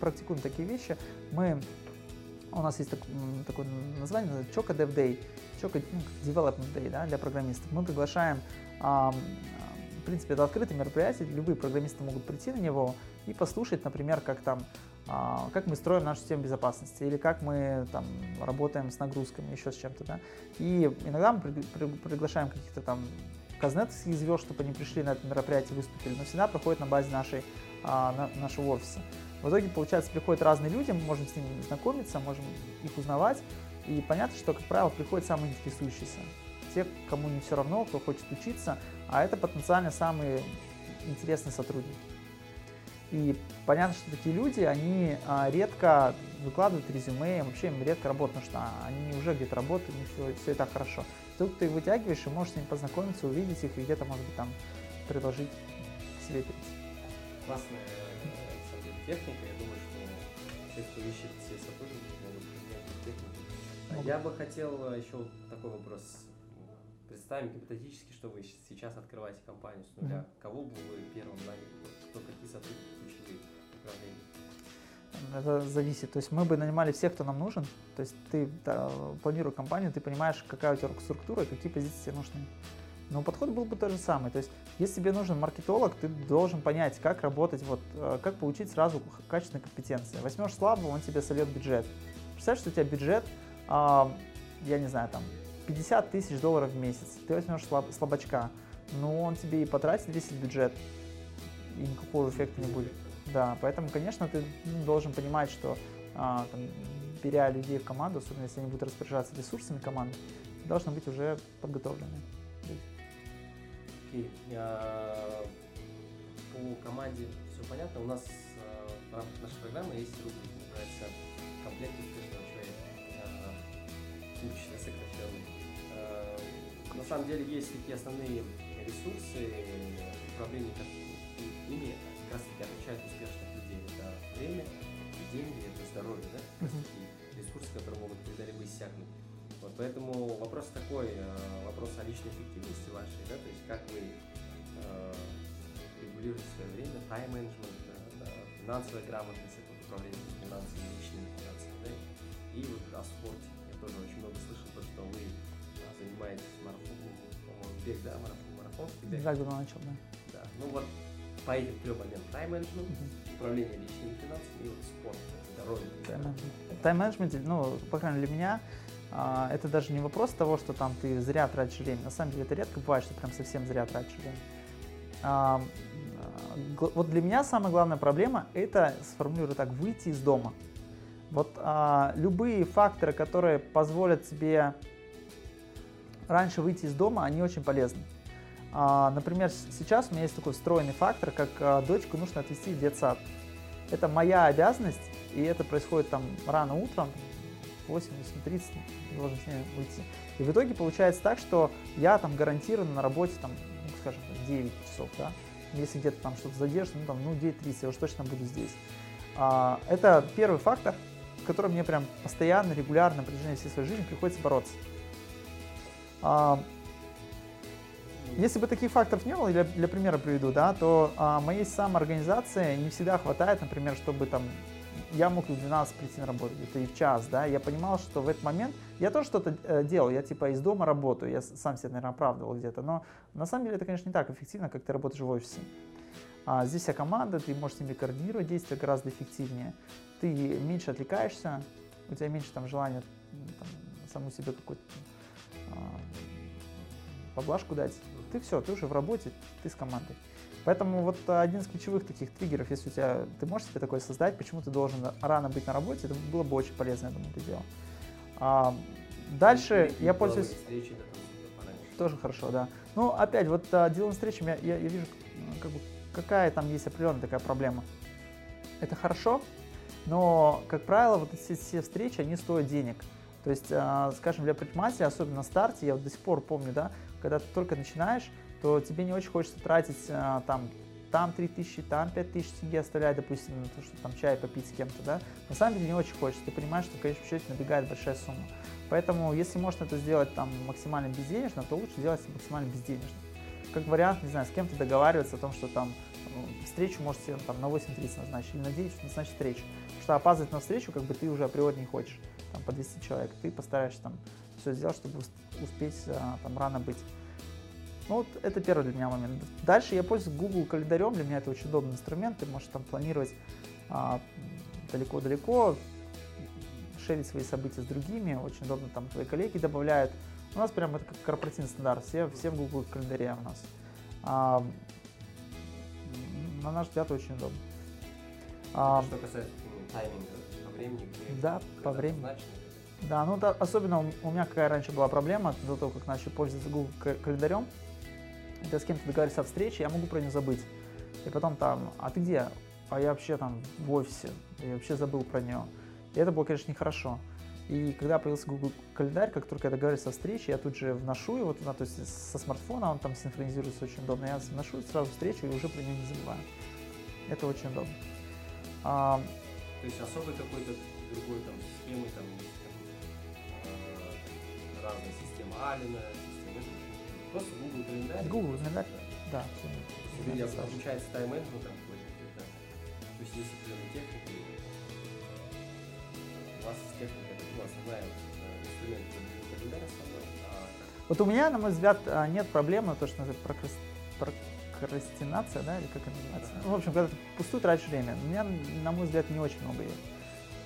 [SPEAKER 2] практикуем такие вещи. Мы у нас есть так, такое название, Choco Dev Day, Choco ну, Development Day да, для программистов. Мы приглашаем а, в принципе, это открытое мероприятие, любые программисты могут прийти на него и послушать, например, как там, а, как мы строим нашу систему безопасности или как мы там работаем с нагрузками, еще с чем-то, да. И иногда мы приглашаем каких-то там казнетских звезд, чтобы они пришли на это мероприятие, выступили, но всегда проходит на базе нашей, а, на, нашего офиса. В итоге, получается, приходят разные люди, мы можем с ними знакомиться, можем их узнавать, и понятно, что, как правило, приходят самые интересующиеся те, кому не все равно, кто хочет учиться, а это потенциально самые интересные сотрудники. И понятно, что такие люди, они а, редко выкладывают резюме, вообще им редко работают, потому что они уже где-то работают, у них все, все и так хорошо. Тут ты их вытягиваешь и можешь с ними познакомиться, увидеть их и где-то, может быть, там предложить себе перейти.
[SPEAKER 1] Классная, техника. Я думаю, что те, кто ищет все сотрудники, могут применять технику. Я бы хотел еще такой вопрос представим гипотетически, что вы сейчас открываете компанию с нуля. Mm-hmm. Кого бы вы первым наняли? Кто какие сотрудники ключевые
[SPEAKER 2] направления? Это зависит. То есть мы бы нанимали всех, кто нам нужен. То есть ты да, планируя компанию, ты понимаешь, какая у тебя структура какие позиции тебе нужны. Но подход был бы тот же самый. То есть, если тебе нужен маркетолог, ты должен понять, как работать, вот, э, как получить сразу качественные компетенции. Возьмешь слабого, он тебе сольет бюджет. Представь, что у тебя бюджет, а, я не знаю, там, 50 тысяч долларов в месяц, ты возьмешь слаб, слабачка, но он тебе и потратит весь этот бюджет, и никакого эффекта не будет. Да, поэтому, конечно, ты ну, должен понимать, что а, там, беря людей в команду, особенно если они будут распоряжаться ресурсами команды, должны быть уже подготовлены.
[SPEAKER 1] Окей. Okay. По команде все понятно. У нас а, в рамках нашей программы есть рубрика, называется «Комплект успешного человека». Сокращенный. Э, на самом деле есть такие основные ресурсы управления, ими как раз таки отличают успешных людей. Это время, деньги, это здоровье, да? Как раз такие ресурсы, которые могут когда-либо иссякнуть. Вот, поэтому вопрос такой, э, вопрос о личной эффективности вашей, да, то есть как вы э, регулируете свое время, тайм-менеджмент, да, финансовая грамотность, это управление финансами, личными финансами, да, и вот о спорте. Я тоже очень много слышал, то, что вы занимаетесь марафоном, по-моему, бег, да, марафон, марафонский бег.
[SPEAKER 2] Два года начал, да.
[SPEAKER 1] Да, ну вот по этим трем моментам тайм-менеджмент, управление личными финансами и вот спорт, здоровье.
[SPEAKER 2] Тайм-менеджмент, ну, по крайней мере, для меня а, это даже не вопрос того, что там ты зря тратишь время. На самом деле это редко бывает, что прям совсем зря тратишь время. А, вот для меня самая главная проблема это, сформулирую так, выйти из дома. Вот а, любые факторы, которые позволят тебе раньше выйти из дома, они очень полезны. А, например, сейчас у меня есть такой встроенный фактор, как а, дочку нужно отвезти в детсад. Это моя обязанность, и это происходит там рано утром, 8-8.30 должен с ней выйти. И в итоге получается так, что я там гарантированно на работе, там, ну, скажем, 9 часов, да, если где-то там что-то задержится, ну там, ну 9.30, я уж точно буду здесь. А, это первый фактор, с которым мне прям постоянно, регулярно, на протяжении всей своей жизни приходится бороться. А, если бы таких факторов не было, для, для примера приведу, да, то а, моей самоорганизации не всегда хватает, например, чтобы там я мог в 12 прийти на работу, где-то и в час, да, я понимал, что в этот момент я тоже что-то э, делал, я типа из дома работаю, я сам себя, наверное, оправдывал где-то, но на самом деле это, конечно, не так эффективно, как ты работаешь в офисе. А здесь вся команда, ты можешь с ними координировать действия гораздо эффективнее, ты меньше отвлекаешься, у тебя меньше там желания там, саму себе какой-то а, поблажку дать, ты все, ты уже в работе, ты с командой. Поэтому вот один из ключевых таких триггеров, если у тебя, ты можешь себе такое создать, почему ты должен рано быть на работе, это было бы очень полезно, я думаю, это дело. А, Дальше я пользуюсь... Тоже хорошо, да. Ну, опять, вот а, делом встречами я, я, я вижу, как бы, какая там есть определенная такая проблема. Это хорошо, но, как правило, вот эти все встречи, они стоят денег. То есть, а, скажем, для предпринимателя, особенно на старте, я вот до сих пор помню, да, когда ты только начинаешь, то тебе не очень хочется тратить а, там там 3 тысячи, там 5 тысяч тенге оставлять, допустим, на то, что там чай попить с кем-то, да, на самом деле не очень хочется, ты понимаешь, что в конечном счете набегает большая сумма. Поэтому, если можно это сделать там максимально безденежно, то лучше делать максимально безденежно. Как вариант, не знаю, с кем-то договариваться о том, что там ну, встречу можете там на 8.30 назначить или на 9 назначить встречу. Потому что опаздывать на встречу, как бы ты уже априори не хочешь, там, подвести человека, ты постараешься там все сделать, чтобы успеть а, там рано быть. Ну, вот это первый для меня момент. Дальше я пользуюсь Google календарем, для меня это очень удобный инструмент, ты можешь там планировать а, далеко-далеко, шерить свои события с другими, очень удобно там твои коллеги добавляют. У нас прям это как корпоративный стандарт, все, все в Google календаре у нас. А, на наш взгляд, очень удобно.
[SPEAKER 1] А, что касается тайминга по времени,
[SPEAKER 2] да, по времени. Да, ну да, особенно у меня какая раньше была проблема, до того, как начал пользоваться Google календарем, когда с кем-то договоришься о встрече, я могу про нее забыть. И потом там, а ты где? А я вообще там в офисе, я вообще забыл про нее. И это было, конечно, нехорошо. И когда появился Google календарь, как только я договариваюсь о встрече, я тут же вношу его туда, то есть со смартфона он там синхронизируется очень удобно. Я вношу сразу встречу и уже про нее не забываю. Это очень удобно.
[SPEAKER 1] А, то есть особой какой-то другой там системы, там, разные системы Алина, Просто Google календарь?
[SPEAKER 2] Google календарь, да.
[SPEAKER 1] да все, все обучается тайм-менеджменту там какой-то, то есть есть определенные техники, у вас техника, ну, основная э, инструмент календарь основной, а
[SPEAKER 2] вот у меня, на мой взгляд, а, нет проблемы, то, что называется прокрастинация, да, или как это называется? Ну, в общем, когда ты пустую тратишь время. У меня, на мой взгляд, не очень много ее.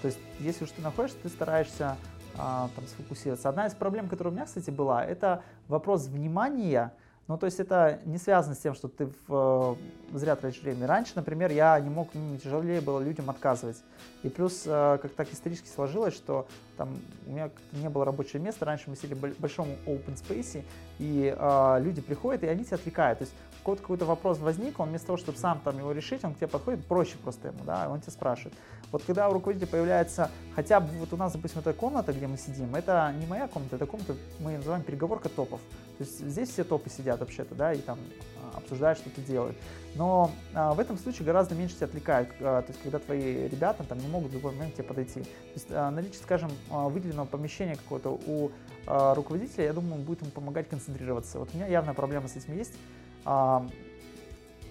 [SPEAKER 2] То есть, если уж ты находишься, ты стараешься там, сфокусироваться. Одна из проблем, которая у меня, кстати, была, это вопрос внимания. Ну, то есть это не связано с тем, что ты в, э, зря тратишь время. Раньше, например, я не мог, ну, тяжелее было людям отказывать. И плюс, э, как так исторически сложилось, что там у меня не было рабочего места, раньше мы сидели в большом open space, и э, люди приходят, и они тебя отвлекают. То есть какой-то какой вопрос возник, он вместо того, чтобы сам там его решить, он к тебе подходит, проще просто ему, да, он тебя спрашивает. Вот когда у руководителя появляется, хотя бы вот у нас, допустим, эта комната, где мы сидим, это не моя комната, это комната, мы называем переговорка топов. То есть здесь все топы сидят вообще-то, да, и там а, обсуждают, что-то делают. Но а, в этом случае гораздо меньше тебя отвлекают, а, то есть когда твои ребята там не могут в любой момент тебе подойти. То есть а, наличие, скажем, а, выделенного помещения какого-то у а, руководителя, я думаю, будет ему помогать концентрироваться. Вот у меня явная проблема с этим есть.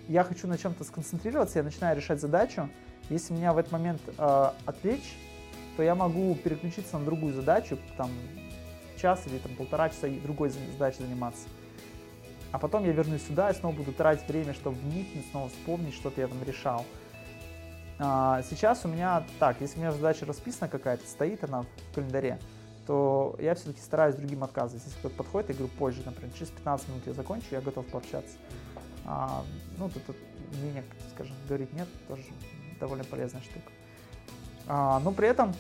[SPEAKER 2] Я хочу на чем-то сконцентрироваться, я начинаю решать задачу, если меня в этот момент э, отвлечь, то я могу переключиться на другую задачу, там, час или там, полтора часа другой задачей заниматься. А потом я вернусь сюда и снова буду тратить время, чтобы вникнуть, снова вспомнить, что-то я там решал. А, сейчас у меня так, если у меня задача расписана какая-то, стоит она в календаре, то я все-таки стараюсь другим отказывать. Если кто-то подходит, я говорю позже, например, через 15 минут я закончу, я готов пообщаться. А, ну, тут, тут мнение, скажем, говорить нет, тоже довольно полезная штука. А, но при этом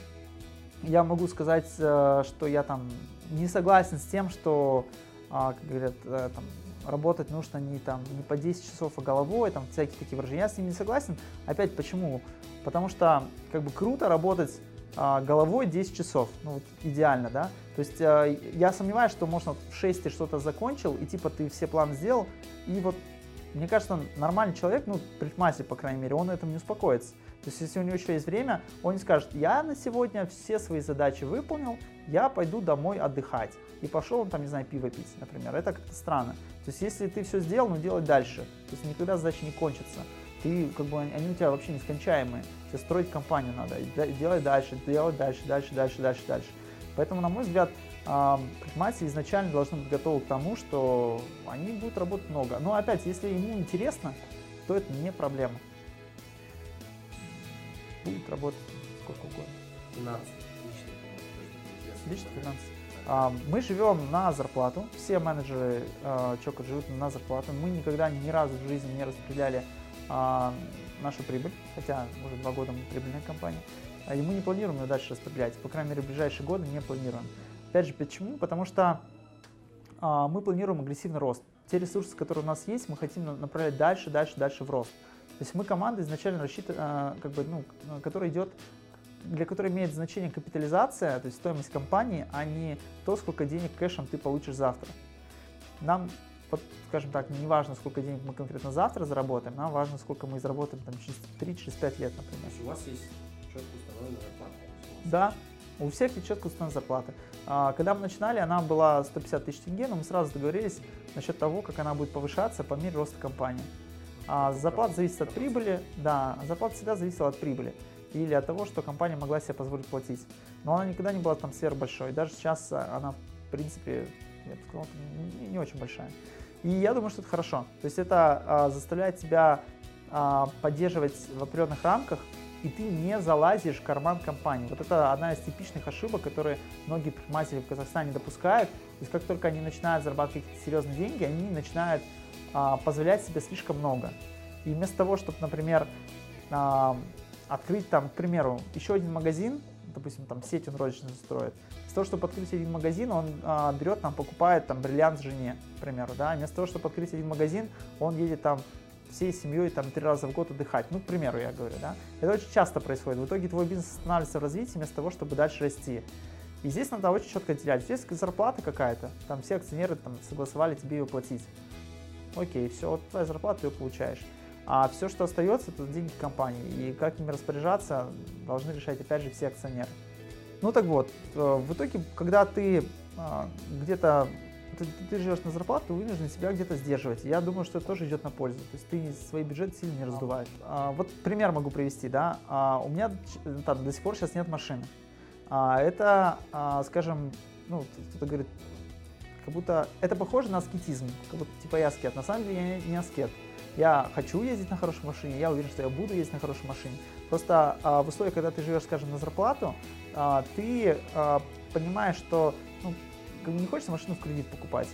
[SPEAKER 2] я могу сказать, э, что я там не согласен с тем, что, а, как говорят, э, там, работать нужно не, там, не по 10 часов, а головой, там, всякие такие выражения. Я с ним не согласен. Опять почему? Потому что как бы круто работать головой 10 часов, ну вот идеально, да. То есть а, я сомневаюсь, что можно в 6 ты что-то закончил, и типа ты все планы сделал, и вот мне кажется, нормальный человек, ну, предприниматель, по крайней мере, он на этом не успокоится. То есть, если у него еще есть время, он не скажет, я на сегодня все свои задачи выполнил, я пойду домой отдыхать. И пошел он там, не знаю, пиво пить, например. Это как-то странно. То есть, если ты все сделал, ну, делай дальше. То есть, никогда задача не кончится. Ты, как бы, они у тебя вообще нескончаемые. Тебе строить компанию надо. Делай дальше, делай дальше, дальше, дальше, дальше, дальше. Поэтому, на мой взгляд, предприниматели изначально должны быть готовы к тому, что они будут работать много. Но опять, если ему интересно, то это не проблема. Будет работать сколько угодно.
[SPEAKER 1] Финансы.
[SPEAKER 2] Личные финансы. А, мы живем на зарплату, все менеджеры а, Чока живут на зарплату. Мы никогда ни разу в жизни не распределяли а, нашу прибыль, хотя уже два года мы прибыльная компания, и мы не планируем ее дальше распределять, по крайней мере в ближайшие годы не планируем. Опять же, почему? Потому что а, мы планируем агрессивный рост. Те ресурсы, которые у нас есть, мы хотим направлять дальше, дальше, дальше в рост. То есть мы команда изначально рассчитана, а, как бы, ну, которая идет, для которой имеет значение капитализация, то есть стоимость компании, а не то, сколько денег кэшем ты получишь завтра. Нам, вот, скажем так, не важно, сколько денег мы конкретно завтра заработаем, нам важно, сколько мы заработаем там, через 3-5 лет, например. То
[SPEAKER 1] есть у вас есть четко установленная зарплата?
[SPEAKER 2] Да, у всех есть четко установленная зарплата. А, когда мы начинали, она была 150 тысяч тенге, но мы сразу договорились насчет того, как она будет повышаться по мере роста компании. А зарплата зависит от прибыли, да, зарплата всегда зависела от прибыли или от того, что компания могла себе позволить платить. Но она никогда не была там сверхбольшой. Даже сейчас она, в принципе, я бы сказал, не, не очень большая. И я думаю, что это хорошо. То есть это а, заставляет тебя а, поддерживать в определенных рамках, и ты не залазишь в карман компании. Вот это одна из типичных ошибок, которые многие предприниматели в Казахстане допускают. То есть как только они начинают зарабатывать какие-то серьезные деньги, они начинают а, позволять себе слишком много. И вместо того, чтобы, например, а, открыть там, к примеру, еще один магазин, допустим, там сеть он розничную строит, того, чтобы открыть один магазин, он а, берет, там, покупает там бриллиант жене, к примеру, да, вместо того, чтобы открыть один магазин, он едет там всей семьей там три раза в год отдыхать. Ну, к примеру, я говорю, да. Это очень часто происходит. В итоге твой бизнес останавливается в развитии вместо того, чтобы дальше расти. И здесь надо очень четко отделять. Здесь зарплата какая-то, там все акционеры там согласовали тебе ее платить. Окей, все, вот твоя зарплата, ты ее получаешь. А все, что остается, это деньги компании. И как ими распоряжаться, должны решать, опять же, все акционеры. Ну так вот, э, в итоге, когда ты а, где-то ты, ты живешь на зарплату, ты вынужден себя где-то сдерживать. Я думаю, что это тоже идет на пользу. То есть ты свой бюджет сильно не раздуваешь. А, вот пример могу привести, да. А, у меня там, до сих пор сейчас нет машины. А, это, а, скажем, ну, кто-то говорит, как будто это похоже на аскетизм, как будто типа я аскет. На самом деле я не аскет. Я хочу ездить на хорошей машине, я уверен, что я буду ездить на хорошей машине. Просто а, в условиях, когда ты живешь, скажем, на зарплату, а, ты а, понимаешь, что ну, не хочется машину в кредит покупать.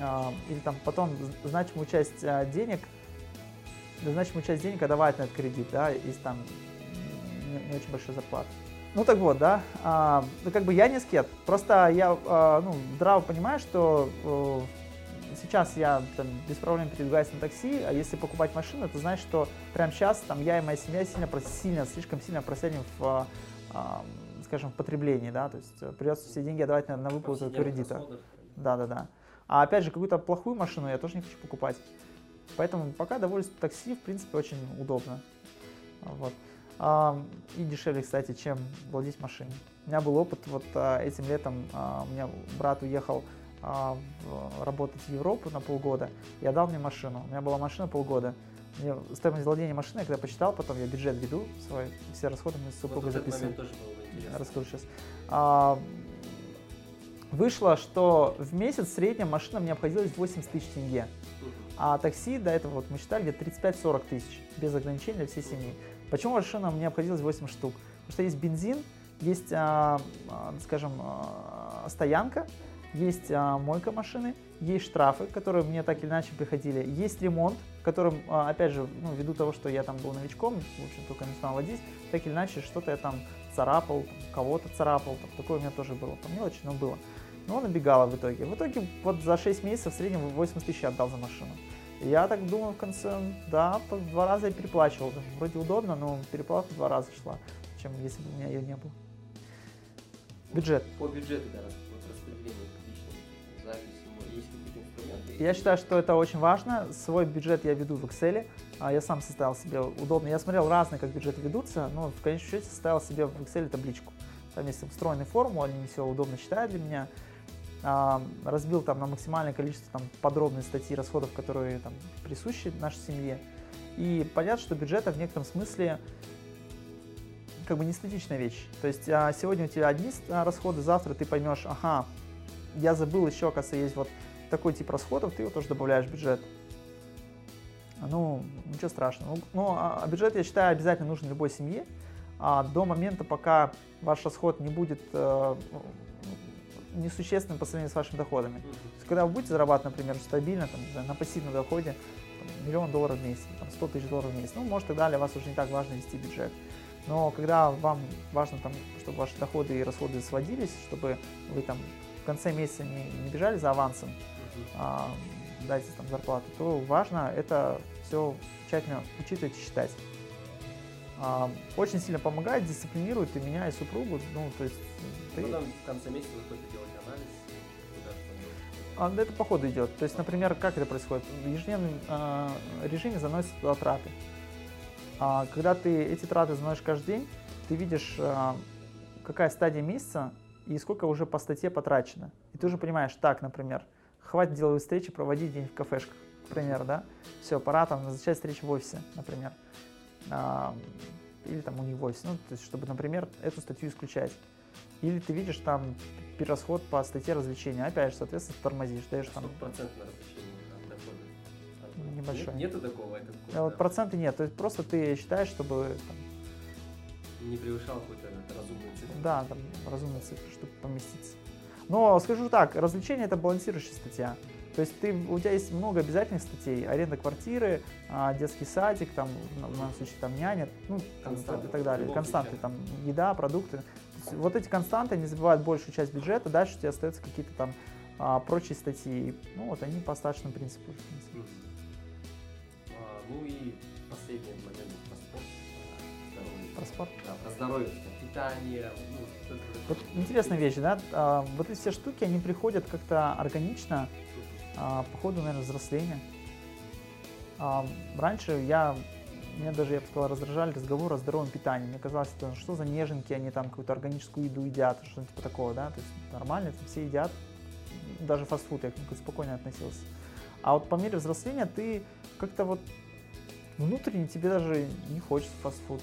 [SPEAKER 2] А, или там потом значимую часть а, денег, значимую часть денег отдавать на этот кредит, да, если там не, не очень большая зарплата. Ну так вот, да, а, ну как бы я не скет, просто я а, ну, здраво понимаю, что э, сейчас я там, без проблем передвигаюсь на такси, а если покупать машину, это значит, что прямо сейчас там я и моя семья сильно, сильно слишком сильно просядем в а, скажем, в потреблении, да, то есть э, придется все деньги отдавать на, на выплату кредита. Да, да, да. А опять же, какую-то плохую машину я тоже не хочу покупать. Поэтому пока довольствуюсь такси, в принципе, очень удобно. Вот. А, и дешевле, кстати, чем владеть машиной. У меня был опыт, вот а, этим летом а, у меня брат уехал а, в, работать в Европу на полгода, я дал мне машину. У меня была машина полгода. Мне стоимость владения машиной, когда посчитал, потом я бюджет веду свой, все расходы мы с супругой вот записываем. тоже было расскажу сейчас. А, вышло, что в месяц в среднем машина мне обходилась 80 тысяч тенге. А такси до этого вот мы считали где-то 35-40 тысяч, без ограничений для всей семьи. Почему машина мне обходилась 8 штук? Потому что есть бензин, есть, а, а, скажем, стоянка, есть мойка машины, есть штрафы, которые мне так или иначе приходили, есть ремонт, которым, опять же, ну, ввиду того, что я там был новичком, в общем, только начинал водить, так или иначе что-то я там царапал, кого-то царапал, там, такое у меня тоже было, по мелочи, но было. Но набегало в итоге. В итоге вот за 6 месяцев в среднем 80 тысяч отдал за машину. Я так думаю в конце, да, по два раза я переплачивал. Вроде удобно, но переплата два раза шла, чем если бы у меня ее не было. Бюджет.
[SPEAKER 1] По бюджету, да,
[SPEAKER 2] Я считаю, что это очень важно. Свой бюджет я веду в Excel. А, я сам составил себе удобно. Я смотрел разные, как бюджеты ведутся, но в конечном счете составил себе в Excel табличку. Там есть встроенные формулы, они все удобно считают для меня. А, разбил там на максимальное количество там, подробных статей расходов, которые там, присущи нашей семье. И понятно, что бюджет в некотором смысле как бы не статичная вещь. То есть а, сегодня у тебя одни расходы, завтра ты поймешь, ага, я забыл еще, оказывается, есть вот такой тип расходов, ты его тоже добавляешь в бюджет. Ну, ничего страшного. Ну, ну а, а бюджет, я считаю, обязательно нужен любой семье. А до момента, пока ваш расход не будет э, несущественным по сравнению с вашими доходами. То есть, когда вы будете зарабатывать, например, стабильно, там, на пассивном доходе, там, миллион долларов в месяц, там, 100 тысяч долларов в месяц, ну, может, тогда для вас уже не так важно вести бюджет. Но когда вам важно, там, чтобы ваши доходы и расходы сводились, чтобы вы там в конце месяца не, не бежали за авансом, а, дайте там зарплату, то важно это все тщательно учитывать и считать. А, очень сильно помогает, дисциплинирует и меня, и супругу. Ну, то есть
[SPEAKER 1] ты... Потом в конце месяца вы хотите делать анализ,
[SPEAKER 2] а, это по ходу идет. То есть, например, как это происходит? В ежедневном э, режиме заносят туда траты. А, когда ты эти траты заносишь каждый день, ты видишь, э, какая стадия месяца и сколько уже по статье потрачено. И ты уже понимаешь, так, например, хватит деловые встречи проводить день в кафешках, к примеру, да? Все, пора там назначать встречи в офисе, например. А, или там у них в офисе, ну, то есть, чтобы, например, эту статью исключать. Или ты видишь там перерасход по статье развлечения, опять же, соответственно, тормозишь, даешь там...
[SPEAKER 1] процент на развлечение дохода?
[SPEAKER 2] Небольшой.
[SPEAKER 1] Нет, нету такого? Это
[SPEAKER 2] а вот проценты нет, то есть просто ты считаешь, чтобы
[SPEAKER 1] там, не превышал какой-то разумный цифр.
[SPEAKER 2] Да, там разумный цифр, чтобы поместиться. Но скажу так, развлечение это балансирующая статья. То есть ты, у тебя есть много обязательных статей, аренда квартиры, а, детский садик, там, в моем случае там няня, ну, там, и так далее, константы, там, еда, продукты. Вот эти константы, они забивают большую часть бюджета, дальше у тебя остаются какие-то там а, прочие статьи. Ну, вот они по остаточному принципу.
[SPEAKER 1] А, ну и последний момент про спорт.
[SPEAKER 2] Про спорт?
[SPEAKER 1] Да, про здоровье, питание,
[SPEAKER 2] вот интересная вещь, да? А, вот эти все штуки, они приходят как-то органично а, по ходу, наверное, взросления. А, раньше я, меня даже, я бы сказал, раздражали разговоры о здоровом питании. Мне казалось, что, что за неженки, они там какую-то органическую еду едят, что-то типа такого, да? То есть нормально, это все едят. Даже фастфуд я к нему спокойно относился. А вот по мере взросления ты как-то вот внутренне тебе даже не хочется фастфуд.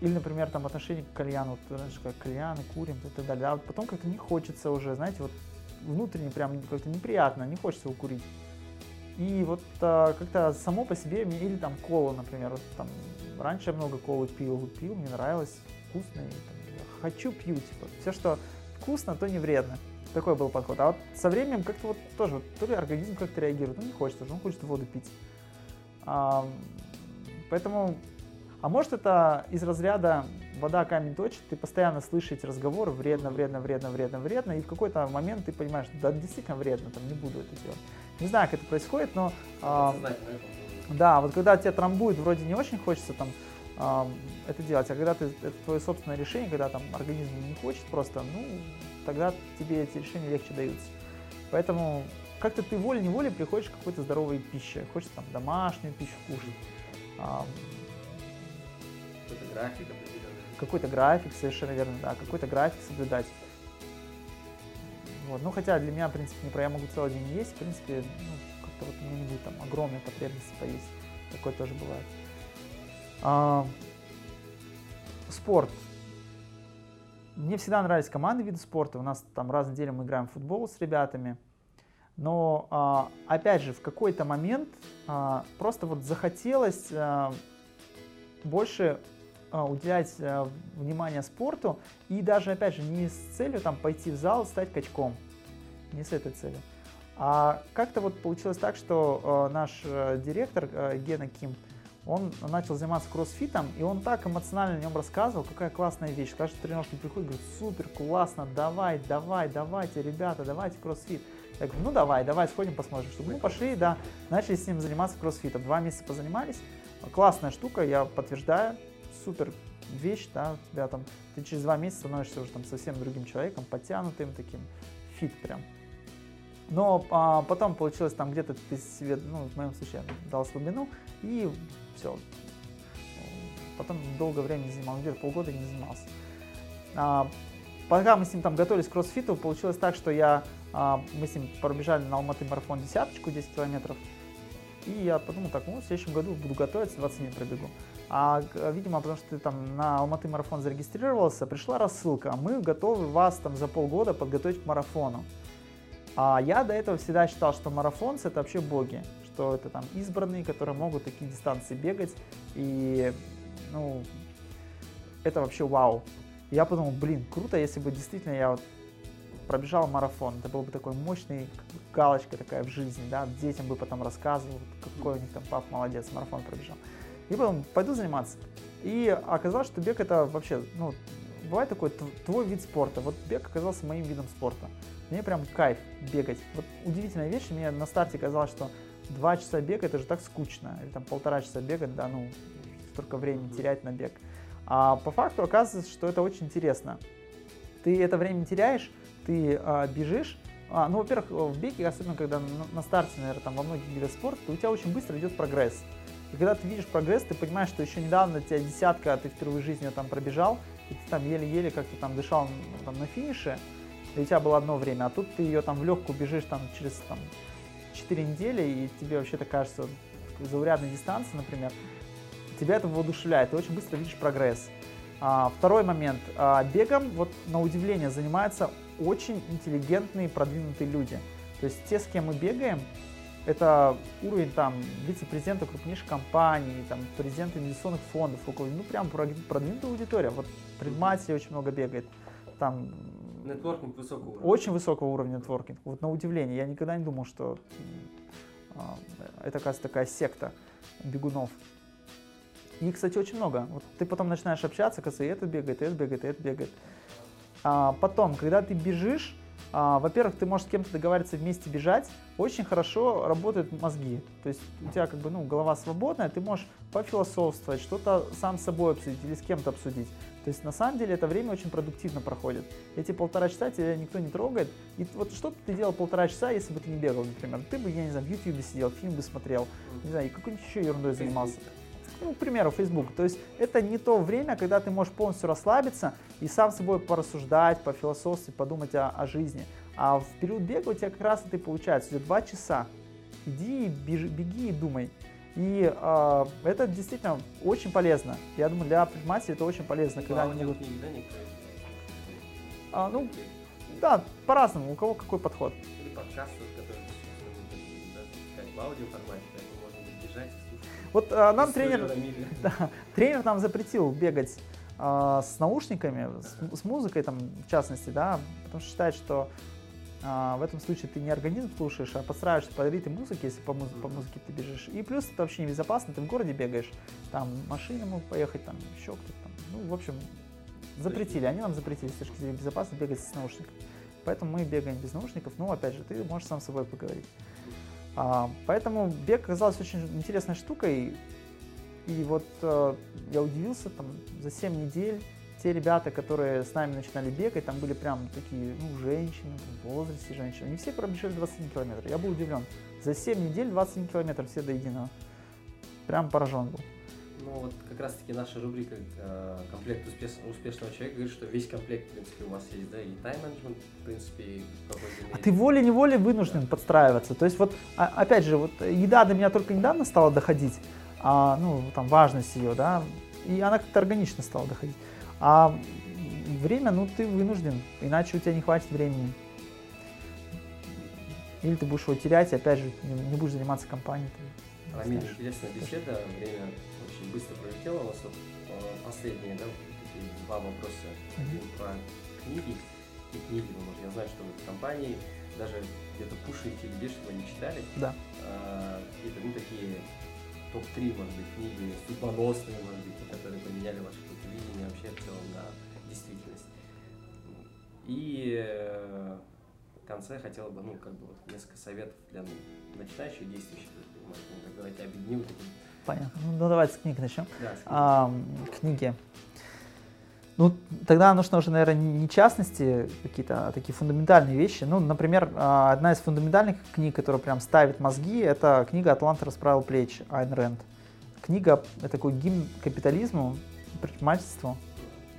[SPEAKER 2] Или, например, там отношение к кальяну, вот раньше как кальяны, курим и так далее. А потом как-то не хочется уже, знаете, вот внутренне прям как-то неприятно, не хочется его курить. И вот а, как-то само по себе, или там кола, например, вот, там, раньше я много колы пил, пил, мне нравилось, вкусно, и, там, хочу, пью, типа, все, что вкусно, то не вредно. Такой был подход. А вот со временем как-то вот тоже, вот, то ли организм как-то реагирует, ну не хочется, он хочет воду пить. А, поэтому а может это из разряда вода камень точит, ты постоянно слышишь эти разговоры, вредно, вредно, вредно, вредно, вредно, и в какой-то момент ты понимаешь, да, действительно вредно, там, не буду это делать. Не знаю, как это происходит, но... А, да, вот когда тебя трамбует, вроде не очень хочется там а, это делать, а когда ты, это твое собственное решение, когда там организм не хочет просто, ну, тогда тебе эти решения легче даются. Поэтому как-то ты волей-неволей приходишь к какой-то здоровой пище, хочешь там домашнюю пищу кушать, а,
[SPEAKER 1] какой-то график определенный.
[SPEAKER 2] Какой-то график, совершенно верно, да, какой-то график соблюдать. Вот. Ну, хотя для меня, в принципе, не про я могу целый день есть, в принципе, ну, как-то вот у меня не будет там огромной потребности поесть. Такое тоже бывает. А, спорт. Мне всегда нравились команды виды спорта. У нас там раз в неделю мы играем в футбол с ребятами. Но, а, опять же, в какой-то момент а, просто вот захотелось а, больше уделять а, внимание спорту и даже, опять же, не с целью там пойти в зал, стать качком, не с этой целью. А как-то вот получилось так, что э, наш э, директор э, Гена Ким, он начал заниматься кроссфитом, и он так эмоционально о нем рассказывал, какая классная вещь. Каждый тренировки приходит, говорит, супер, классно, давай, давай, давайте, ребята, давайте кроссфит. Я говорю, ну давай, давай, сходим посмотрим. Чтобы мы пошли, да, начали с ним заниматься кроссфитом. Два месяца позанимались, Классная штука, я подтверждаю, супер вещь, да, тебя там, ты через два месяца становишься уже там совсем другим человеком, подтянутым таким, фит прям. Но а, потом получилось там где-то ты себе, ну, в моем случае, дал слабину, и все. Потом долгое время не занимался, где-то полгода не занимался. А, пока мы с ним там готовились к кроссфиту, получилось так, что я, а, мы с ним пробежали на Алматы марафон десяточку, 10 километров, и я подумал, так, ну, в следующем году буду готовиться, 20 дней пробегу. А, видимо, потому что ты там на Алматы марафон зарегистрировался, пришла рассылка, мы готовы вас там за полгода подготовить к марафону. А я до этого всегда считал, что марафонцы это вообще боги, что это там избранные, которые могут такие дистанции бегать, и, ну, это вообще вау. Я подумал, блин, круто, если бы действительно я вот пробежал марафон. Это был бы такой мощный галочка такая в жизни, да, детям бы потом рассказывал, какой у них там пап молодец, марафон пробежал. И потом пойду заниматься. И оказалось, что бег это вообще, ну, бывает такой твой вид спорта. Вот бег оказался моим видом спорта. Мне прям кайф бегать. Вот удивительная вещь, мне на старте казалось, что два часа бега это же так скучно. Или там полтора часа бегать, да, ну, столько времени терять на бег. А по факту оказывается, что это очень интересно. Ты это время теряешь, ты а, бежишь, а, ну, во-первых, в беге, особенно когда на, старте, наверное, там во многих видах спорта, у тебя очень быстро идет прогресс. И когда ты видишь прогресс, ты понимаешь, что еще недавно тебя десятка, а ты впервые в жизни там пробежал, и ты там еле-еле как-то там дышал там, на финише, и у тебя было одно время, а тут ты ее там в легкую бежишь там через там 4 недели, и тебе вообще-то кажется заурядной дистанции, например, тебя это воодушевляет, ты очень быстро видишь прогресс. А, второй момент. А, бегом, вот на удивление, занимаются очень интеллигентные, продвинутые люди. То есть те, с кем мы бегаем, это уровень там вице-президента крупнейших компаний, там президента инвестиционных фондов, около, ну прям продвинутая аудитория. Вот предпринимателей очень много бегает. Там
[SPEAKER 1] Нетворкинг высокого уровня.
[SPEAKER 2] Очень высокого уровня нетворкинг. Вот на удивление. Я никогда не думал, что а, это, оказывается, такая секта бегунов. И, кстати, очень много. Вот ты потом начинаешь общаться, кажется, и этот бегает, и этот бегает, и этот бегает. А, потом, когда ты бежишь, а, во-первых, ты можешь с кем-то договариваться вместе бежать, очень хорошо работают мозги. То есть у тебя как бы ну, голова свободная, ты можешь пофилософствовать, что-то сам с собой обсудить или с кем-то обсудить. То есть на самом деле это время очень продуктивно проходит. Эти полтора часа тебя никто не трогает. И вот что бы ты делал полтора часа, если бы ты не бегал, например? Ты бы, я не знаю, в YouTube сидел, фильм бы смотрел, не знаю, и какой-нибудь еще ерундой занимался ну, к примеру, Facebook. То есть это не то время, когда ты можешь полностью расслабиться и сам с собой порассуждать, пофилософствовать, подумать о, о жизни. А в период бега у тебя как раз это и получается, идет два часа. Иди, беги, беги и думай. И э, это действительно очень полезно. Я думаю, для предпринимателей это очень полезно.
[SPEAKER 1] И когда они книги, да,
[SPEAKER 2] а, ну, да, по-разному, у кого какой подход.
[SPEAKER 1] Или подкасты, которые да, в аудио
[SPEAKER 2] вот а, нам тренер, да, тренер нам запретил бегать а, с наушниками, с, с музыкой там в частности, да, потому что считает, что а, в этом случае ты не организм слушаешь, а подстраиваешься под ритм музыки, если по, муз- по музыке ты бежишь. И плюс это вообще небезопасно, ты в городе бегаешь, там машины могут поехать, там еще кто-то там. Ну, в общем, запретили, они нам запретили с точки зрения безопасности бегать с наушниками. Поэтому мы бегаем без наушников, но опять же, ты можешь сам с собой поговорить. А, поэтому бег оказался очень интересной штукой. И вот э, я удивился, там, за 7 недель те ребята, которые с нами начинали бегать, там были прям такие, ну, женщины, в возрасте женщины, они все пробежали 21 километр. Я был удивлен. За 7 недель 21 километр все до единого. Прям поражен был.
[SPEAKER 1] Ну вот как раз таки наша рубрика э, «Комплект успеш, успешного человека» говорит, что весь комплект, в принципе, у вас есть, да, и тайм-менеджмент, в принципе, и
[SPEAKER 2] А ты волей-неволей вынужден да. подстраиваться. То есть вот, а, опять же, вот еда до меня только недавно стала доходить, а, ну, там, важность ее, да, и она как-то органично стала доходить. А время, ну, ты вынужден, иначе у тебя не хватит времени. Или ты будешь его терять, и опять же, не, будешь заниматься компанией.
[SPEAKER 1] Рамиль, интересная беседа, время быстро пролетело. У нас вот э, последние, да, такие два вопроса. Один про книги и книги. Может, я знаю, что вы в компании даже где-то пушите людей, чтобы они читали.
[SPEAKER 2] Да.
[SPEAKER 1] А, какие-то, ну, такие топ-3, может быть, книги, судьбоносные, может быть, которые поменяли ваше видение вообще в целом на действительность. И э, в конце хотела бы, ну, как бы вот несколько советов для начинающих и действующих предпринимателей. Ну, давайте объединим таким
[SPEAKER 2] Понятно. Ну, ну давайте с книг начнем. Да, с а, книги. Ну, тогда нужно уже, наверное, не частности, какие-то а такие фундаментальные вещи. Ну, например, а, одна из фундаментальных книг, которая прям ставит мозги, это книга «Атлант расправил плечи» Айн Рэнд. Книга — это такой гимн капитализму, предпринимательству,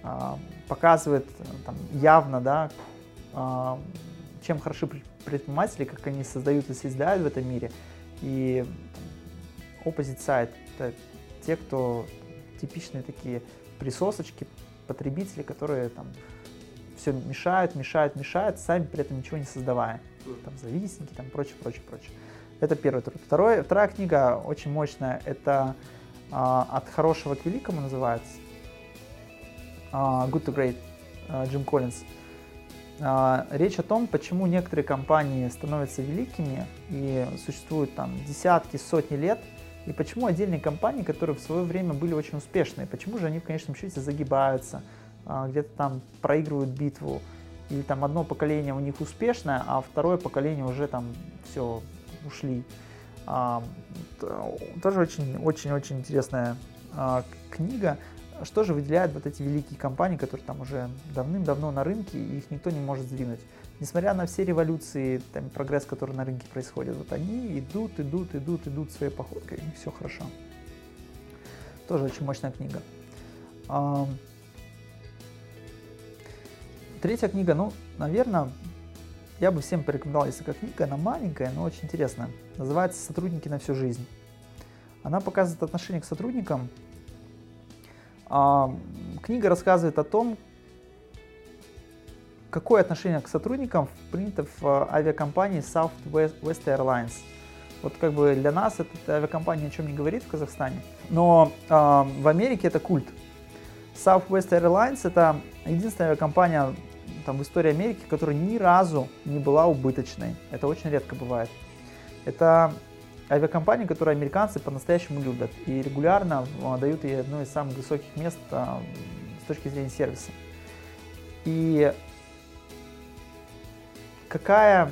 [SPEAKER 2] а, показывает там, явно, да, чем хороши предприниматели, как они создают и созидают в этом мире. И opposite side — это те, кто типичные такие присосочки, потребители, которые там все мешают, мешают, мешают, сами при этом ничего не создавая. Там завистники, там прочее, прочее, прочее. Это первый труд. Второй, вторая книга очень мощная, это а, «От хорошего к великому» называется. А, Good to Great, а, Джим Коллинз. А, речь о том, почему некоторые компании становятся великими и существуют там десятки, сотни лет – и почему отдельные компании, которые в свое время были очень успешные, почему же они в конечном счете загибаются, а, где-то там проигрывают битву, или там одно поколение у них успешное, а второе поколение уже там все ушли. А, тоже очень-очень-очень интересная а, книга. Что же выделяет вот эти великие компании, которые там уже давным-давно на рынке, и их никто не может сдвинуть? Несмотря на все революции, там, прогресс, который на рынке происходит, вот они идут, идут, идут, идут своей походкой, и все хорошо. Тоже очень мощная книга. А, третья книга, ну, наверное, я бы всем порекомендовал, если как книга, она маленькая, но очень интересная. Называется «Сотрудники на всю жизнь». Она показывает отношение к сотрудникам. А, книга рассказывает о том, какое отношение к сотрудникам принято в а, авиакомпании Southwest Airlines. Вот как бы для нас эта авиакомпания ни о чем не говорит в Казахстане, но э, в Америке это культ. Southwest Airlines это единственная авиакомпания там, в истории Америки, которая ни разу не была убыточной. Это очень редко бывает. Это авиакомпания, которую американцы по-настоящему любят и регулярно а, дают ей одно из самых высоких мест а, с точки зрения сервиса. И какая,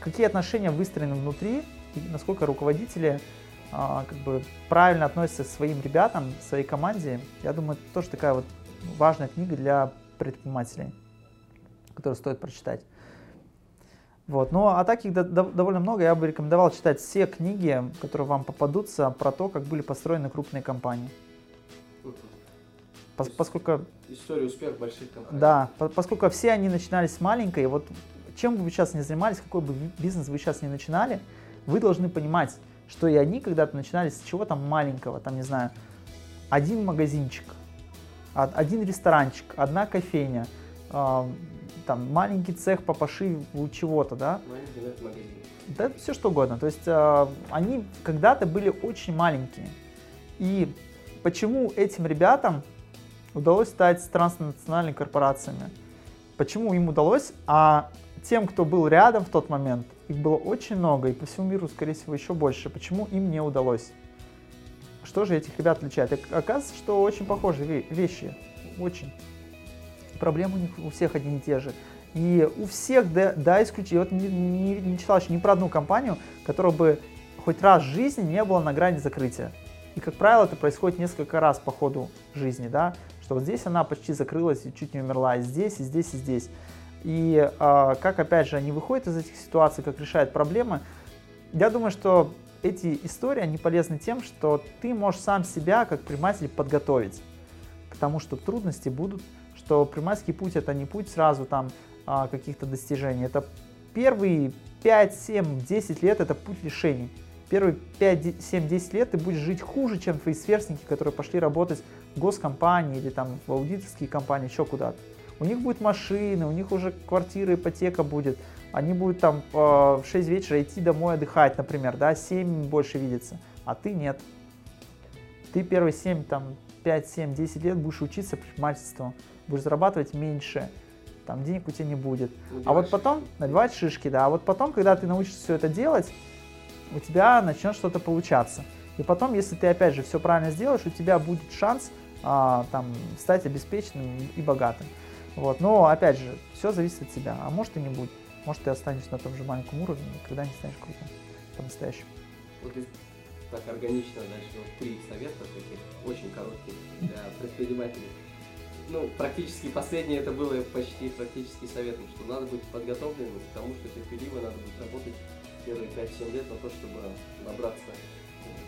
[SPEAKER 2] какие отношения выстроены внутри, и насколько руководители а, как бы правильно относятся к своим ребятам, своей команде, я думаю, это тоже такая вот важная книга для предпринимателей которые стоит прочитать. Вот. Ну, а так их до, до, довольно много. Я бы рекомендовал читать все книги, которые вам попадутся, про то, как были построены крупные компании. Пос, поскольку...
[SPEAKER 1] История успеха больших компаний.
[SPEAKER 2] Да, по, поскольку все они начинались с маленькой, вот чем бы вы сейчас не занимались, какой бы бизнес вы сейчас не начинали, вы должны понимать, что и они когда-то начинали с чего-то маленького, там, не знаю, один магазинчик, один ресторанчик, одна кофейня, там маленький цех по пошиву чего-то, да? Маленький магазин. Да, все что угодно. То есть э, они когда-то были очень маленькие. И почему этим ребятам удалось стать транснациональными корпорациями? Почему им удалось, а тем, кто был рядом в тот момент, их было очень много, и по всему миру, скорее всего, еще больше. Почему им не удалось? Что же этих ребят отличает? И оказывается, что очень похожие вещи. Очень проблемы у них у всех одни и те же. И у всех, да, да исключение, вот не, не, не читал еще ни про одну компанию, которая бы хоть раз в жизни не была на грани закрытия. И, как правило, это происходит несколько раз по ходу жизни, да, что вот здесь она почти закрылась и чуть не умерла, и здесь, и здесь, и здесь. И э, как, опять же, они выходят из этих ситуаций, как решают проблемы, я думаю, что эти истории, они полезны тем, что ты можешь сам себя, как предприниматель, подготовить к тому, что трудности будут, что приморский путь это не путь сразу там а, каких-то достижений, это первые 5, 7, 10 лет это путь решений. Первые 5, 7, 10 лет ты будешь жить хуже, чем твои сверстники, которые пошли работать в госкомпании или там в аудиторские компании, еще куда-то. У них будет машины, у них уже квартира, ипотека будет. Они будут там в 6 вечера идти домой отдыхать, например, да, 7 больше видится, а ты нет. Ты первые 7, там, 5, 7, 10 лет будешь учиться предпринимательству будешь зарабатывать меньше, там денег у тебя не будет. Набивать а вот потом шишки. набивать шишки, да. А вот потом, когда ты научишься все это делать, у тебя начнет что-то получаться. И потом, если ты опять же все правильно сделаешь, у тебя будет шанс а, там стать обеспеченным и богатым. Вот. Но опять же, все зависит от тебя. А может и не будет. Может ты останешься на том же маленьком уровне, никогда не станешь крутым по-настоящему.
[SPEAKER 1] Вот ты так органично вот три совета таких очень коротких для предпринимателей ну, практически последнее это было почти практически советом, что надо быть подготовленным к тому, что терпеливо надо будет работать первые 5-7 лет на то, чтобы набраться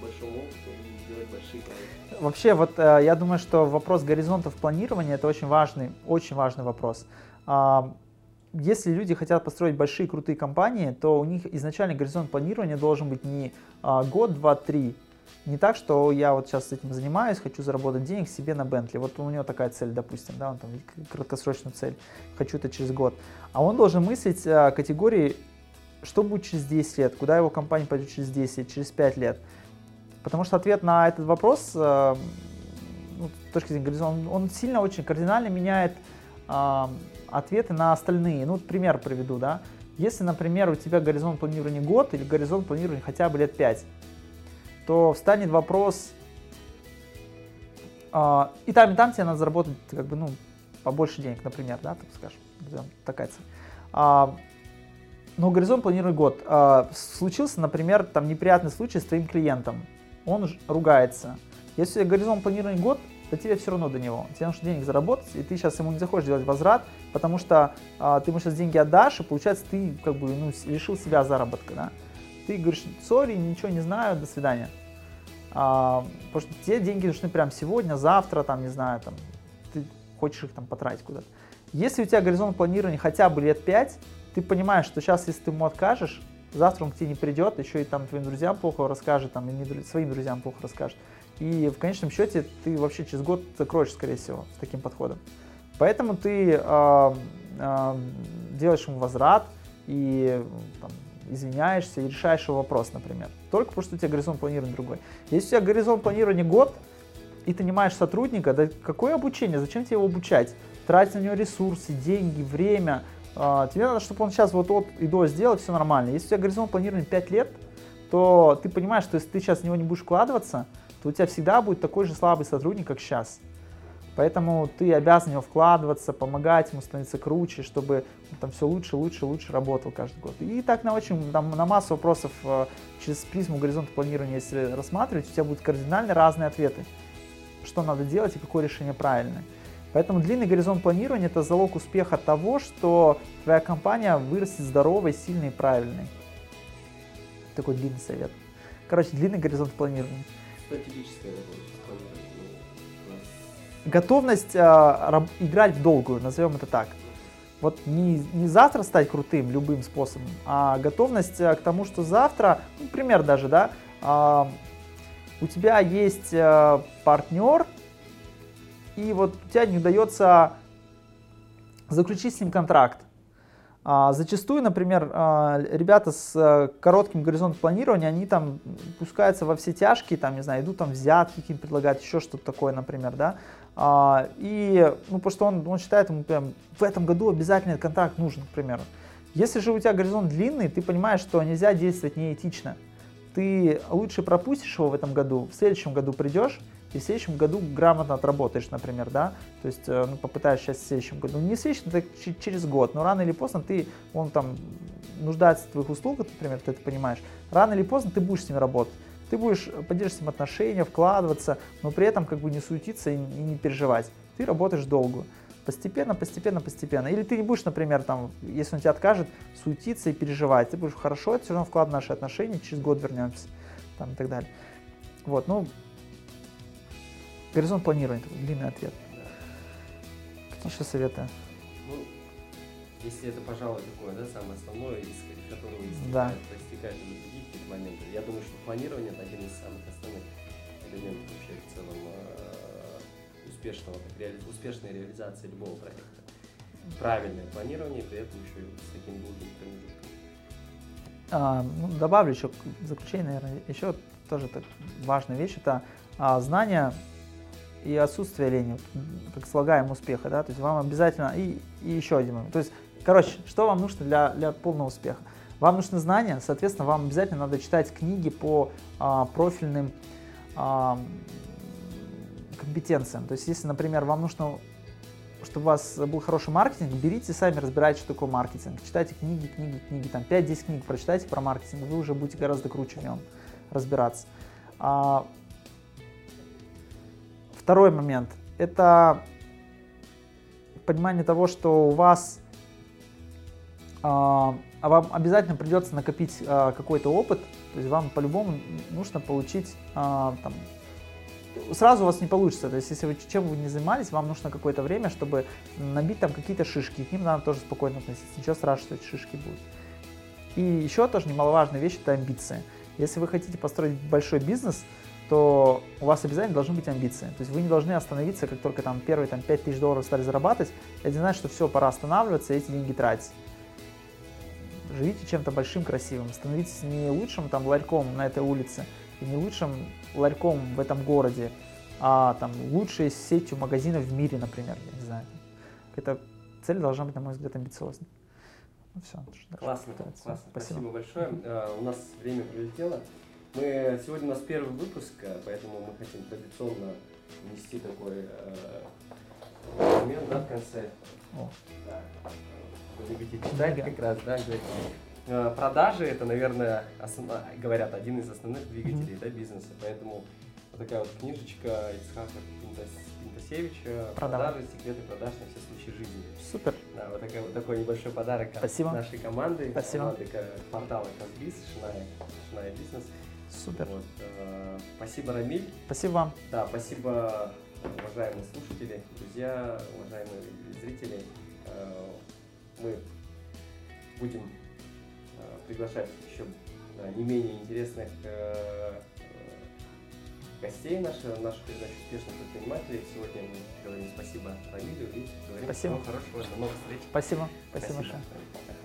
[SPEAKER 1] большого опыта и сделать большие проекты.
[SPEAKER 2] Вообще, вот э, я думаю, что вопрос горизонтов планирования это очень важный, очень важный вопрос. А, если люди хотят построить большие крутые компании, то у них изначально горизонт планирования должен быть не а, год, два, три, не так, что я вот сейчас этим занимаюсь, хочу заработать денег себе на Бентли. Вот у него такая цель, допустим, да, он там краткосрочную цель, хочу это через год. А он должен мыслить а, категории, что будет через 10 лет, куда его компания пойдет через 10, через 5 лет. Потому что ответ на этот вопрос, а, ну, с точки зрения горизонта, он, он сильно очень кардинально меняет а, ответы на остальные. Ну, пример приведу, да. Если, например, у тебя горизонт планирования год или горизонт планирования хотя бы лет 5, то встанет вопрос, а, и там, и там тебе надо заработать как бы, ну, побольше денег, например, да, так скажем, такая цель. А, но горизонт планирует год. А, случился, например, там неприятный случай с твоим клиентом. Он ругается. Если горизонт планирования год, то тебе все равно до него. Тебе нужно денег заработать, и ты сейчас ему не захочешь делать возврат, потому что а, ты ему сейчас деньги отдашь, и получается ты как бы ну, лишил себя заработка. Да? Ты говоришь, сори, ничего не знаю, до свидания. А, потому что тебе деньги нужны прямо сегодня, завтра, там, не знаю, там, ты хочешь их там потратить куда-то. Если у тебя горизонт планирования хотя бы лет 5, ты понимаешь, что сейчас, если ты ему откажешь, завтра он к тебе не придет, еще и там твоим друзьям плохо расскажет, там, и не, своим друзьям плохо расскажет. И в конечном счете ты вообще через год закроешь, скорее всего, с таким подходом. Поэтому ты э, э, делаешь ему возврат и там, извиняешься и решаешь его вопрос, например. Только потому, что у тебя горизонт планирования другой. Если у тебя горизонт планирования год, и ты нанимаешь сотрудника, да какое обучение? Зачем тебе его обучать? Тратить на него ресурсы, деньги, время. А, тебе надо, чтобы он сейчас вот от и до сделал, все нормально. Если у тебя горизонт планирования 5 лет, то ты понимаешь, что если ты сейчас в него не будешь вкладываться, то у тебя всегда будет такой же слабый сотрудник, как сейчас. Поэтому ты обязан в него вкладываться, помогать ему становиться круче, чтобы там все лучше, лучше, лучше работал каждый год. И так на очень, там, на массу вопросов э, через призму горизонта планирования, если рассматривать, у тебя будут кардинально разные ответы, что надо делать и какое решение правильное. Поэтому длинный горизонт планирования – это залог успеха того, что твоя компания вырастет здоровой, сильной и правильной. Такой длинный совет. Короче, длинный горизонт планирования. Готовность э, играть в долгую, назовем это так. Вот не, не завтра стать крутым любым способом, а готовность э, к тому, что завтра, ну, пример даже, да, э, у тебя есть э, партнер, и вот у тебя не удается заключить с ним контракт. А, зачастую, например, а, ребята с а, коротким горизонтом планирования, они там пускаются во все тяжкие, там, не знаю, идут там взятки какие предлагают, еще что-то такое, например, да. А, и, ну, потому что он, он считает, ему прям в этом году обязательно этот контракт нужен, к примеру. Если же у тебя горизонт длинный, ты понимаешь, что нельзя действовать неэтично. Ты лучше пропустишь его в этом году, в следующем году придешь, и в следующем году грамотно отработаешь, например, да, то есть э, ну, попытаешься сейчас в следующем году, не в следующем, так через год, но рано или поздно ты, он там нуждается в твоих услугах, например, ты это понимаешь, рано или поздно ты будешь с ним работать, ты будешь поддерживать с ним отношения, вкладываться, но при этом как бы не суетиться и не переживать, ты работаешь долго, постепенно, постепенно, постепенно. Или ты не будешь, например, там, если он тебя откажет, суетиться и переживать. Ты будешь хорошо, это все равно вклад в наши отношения, через год вернемся, там и так далее. Вот, ну, Горизонт планирования, такой длинный ответ. Какие еще советы?
[SPEAKER 1] Ну, если это, пожалуй, такое, да, самое основное, из которого истекает,
[SPEAKER 2] да.
[SPEAKER 1] проистекает из других моментов. Я думаю, что планирование это один из самых основных элементов вообще в целом э, успешного, реали, успешной реализации любого проекта. Правильное планирование, при этом еще и с таким долгим промежутком.
[SPEAKER 2] А, ну, добавлю еще в заключение, наверное, еще тоже так важная вещь, это а, знание и отсутствие лени, как слагаем успеха, да, то есть вам обязательно, и, и еще один момент, то есть, короче, что вам нужно для, для полного успеха? Вам нужны знания, соответственно, вам обязательно надо читать книги по а, профильным а, компетенциям, то есть, если, например, вам нужно чтобы у вас был хороший маркетинг, берите сами разбирайте, что такое маркетинг. Читайте книги, книги, книги, там 5-10 книг прочитайте про маркетинг, вы уже будете гораздо круче в нем разбираться. А, Второй момент – это понимание того, что у вас а, а вам обязательно придется накопить а, какой-то опыт, то есть вам по-любому нужно получить а, там, сразу у вас не получится. То есть, если вы чем вы не занимались, вам нужно какое-то время, чтобы набить там какие-то шишки. К ним надо тоже спокойно относиться. Ничего страшного, что эти шишки будут. И еще тоже немаловажная вещь это амбиции. Если вы хотите построить большой бизнес, то у вас обязательно должны быть амбиции. То есть вы не должны остановиться, как только там первые там, 5 тысяч долларов стали зарабатывать, это не значит, что все, пора останавливаться и эти деньги тратить. Живите чем-то большим, красивым. Становитесь не лучшим там ларьком на этой улице, и не лучшим ларьком в этом городе, а там лучшей сетью магазинов в мире, например, я не знаю. Эта цель должна быть, на мой взгляд, амбициозной.
[SPEAKER 1] Ну все. Классно, классно. Спасибо. Спасибо большое. Uh, у нас время пролетело. Мы сегодня у нас первый выпуск, э, поэтому мы хотим традиционно внести такой э, момент, да, в конце.
[SPEAKER 2] О.
[SPEAKER 1] Да. Вы любите читать как раз, да, говорите. Э, Продажи это, наверное, основна- говорят, один из основных двигателей да, бизнеса. Поэтому вот такая вот книжечка Ицхака Пинтас- Пинтасевича
[SPEAKER 2] Продам.
[SPEAKER 1] «Продажи. Секреты продаж на все случаи жизни».
[SPEAKER 2] Супер.
[SPEAKER 1] Да, вот, такой, вот такой небольшой подарок от
[SPEAKER 2] Спасибо.
[SPEAKER 1] нашей команды,
[SPEAKER 2] Спасибо.
[SPEAKER 1] команды ка- портала Казбиз, Шиная, Шиная Бизнес.
[SPEAKER 2] Супер.
[SPEAKER 1] Вот, э, спасибо, Рамиль.
[SPEAKER 2] Спасибо вам.
[SPEAKER 1] Да, спасибо, уважаемые слушатели, друзья, уважаемые зрители. Э, Мы будем э, приглашать еще да, не менее интересных э, э, гостей в нашу передачу успешных предпринимателей. Сегодня мы говорим спасибо Рамилю и говорим
[SPEAKER 2] Спасибо.
[SPEAKER 1] всего хорошего, до новых встреч.
[SPEAKER 2] Спасибо. Спасибо большое.
[SPEAKER 1] Рамиль. Пока.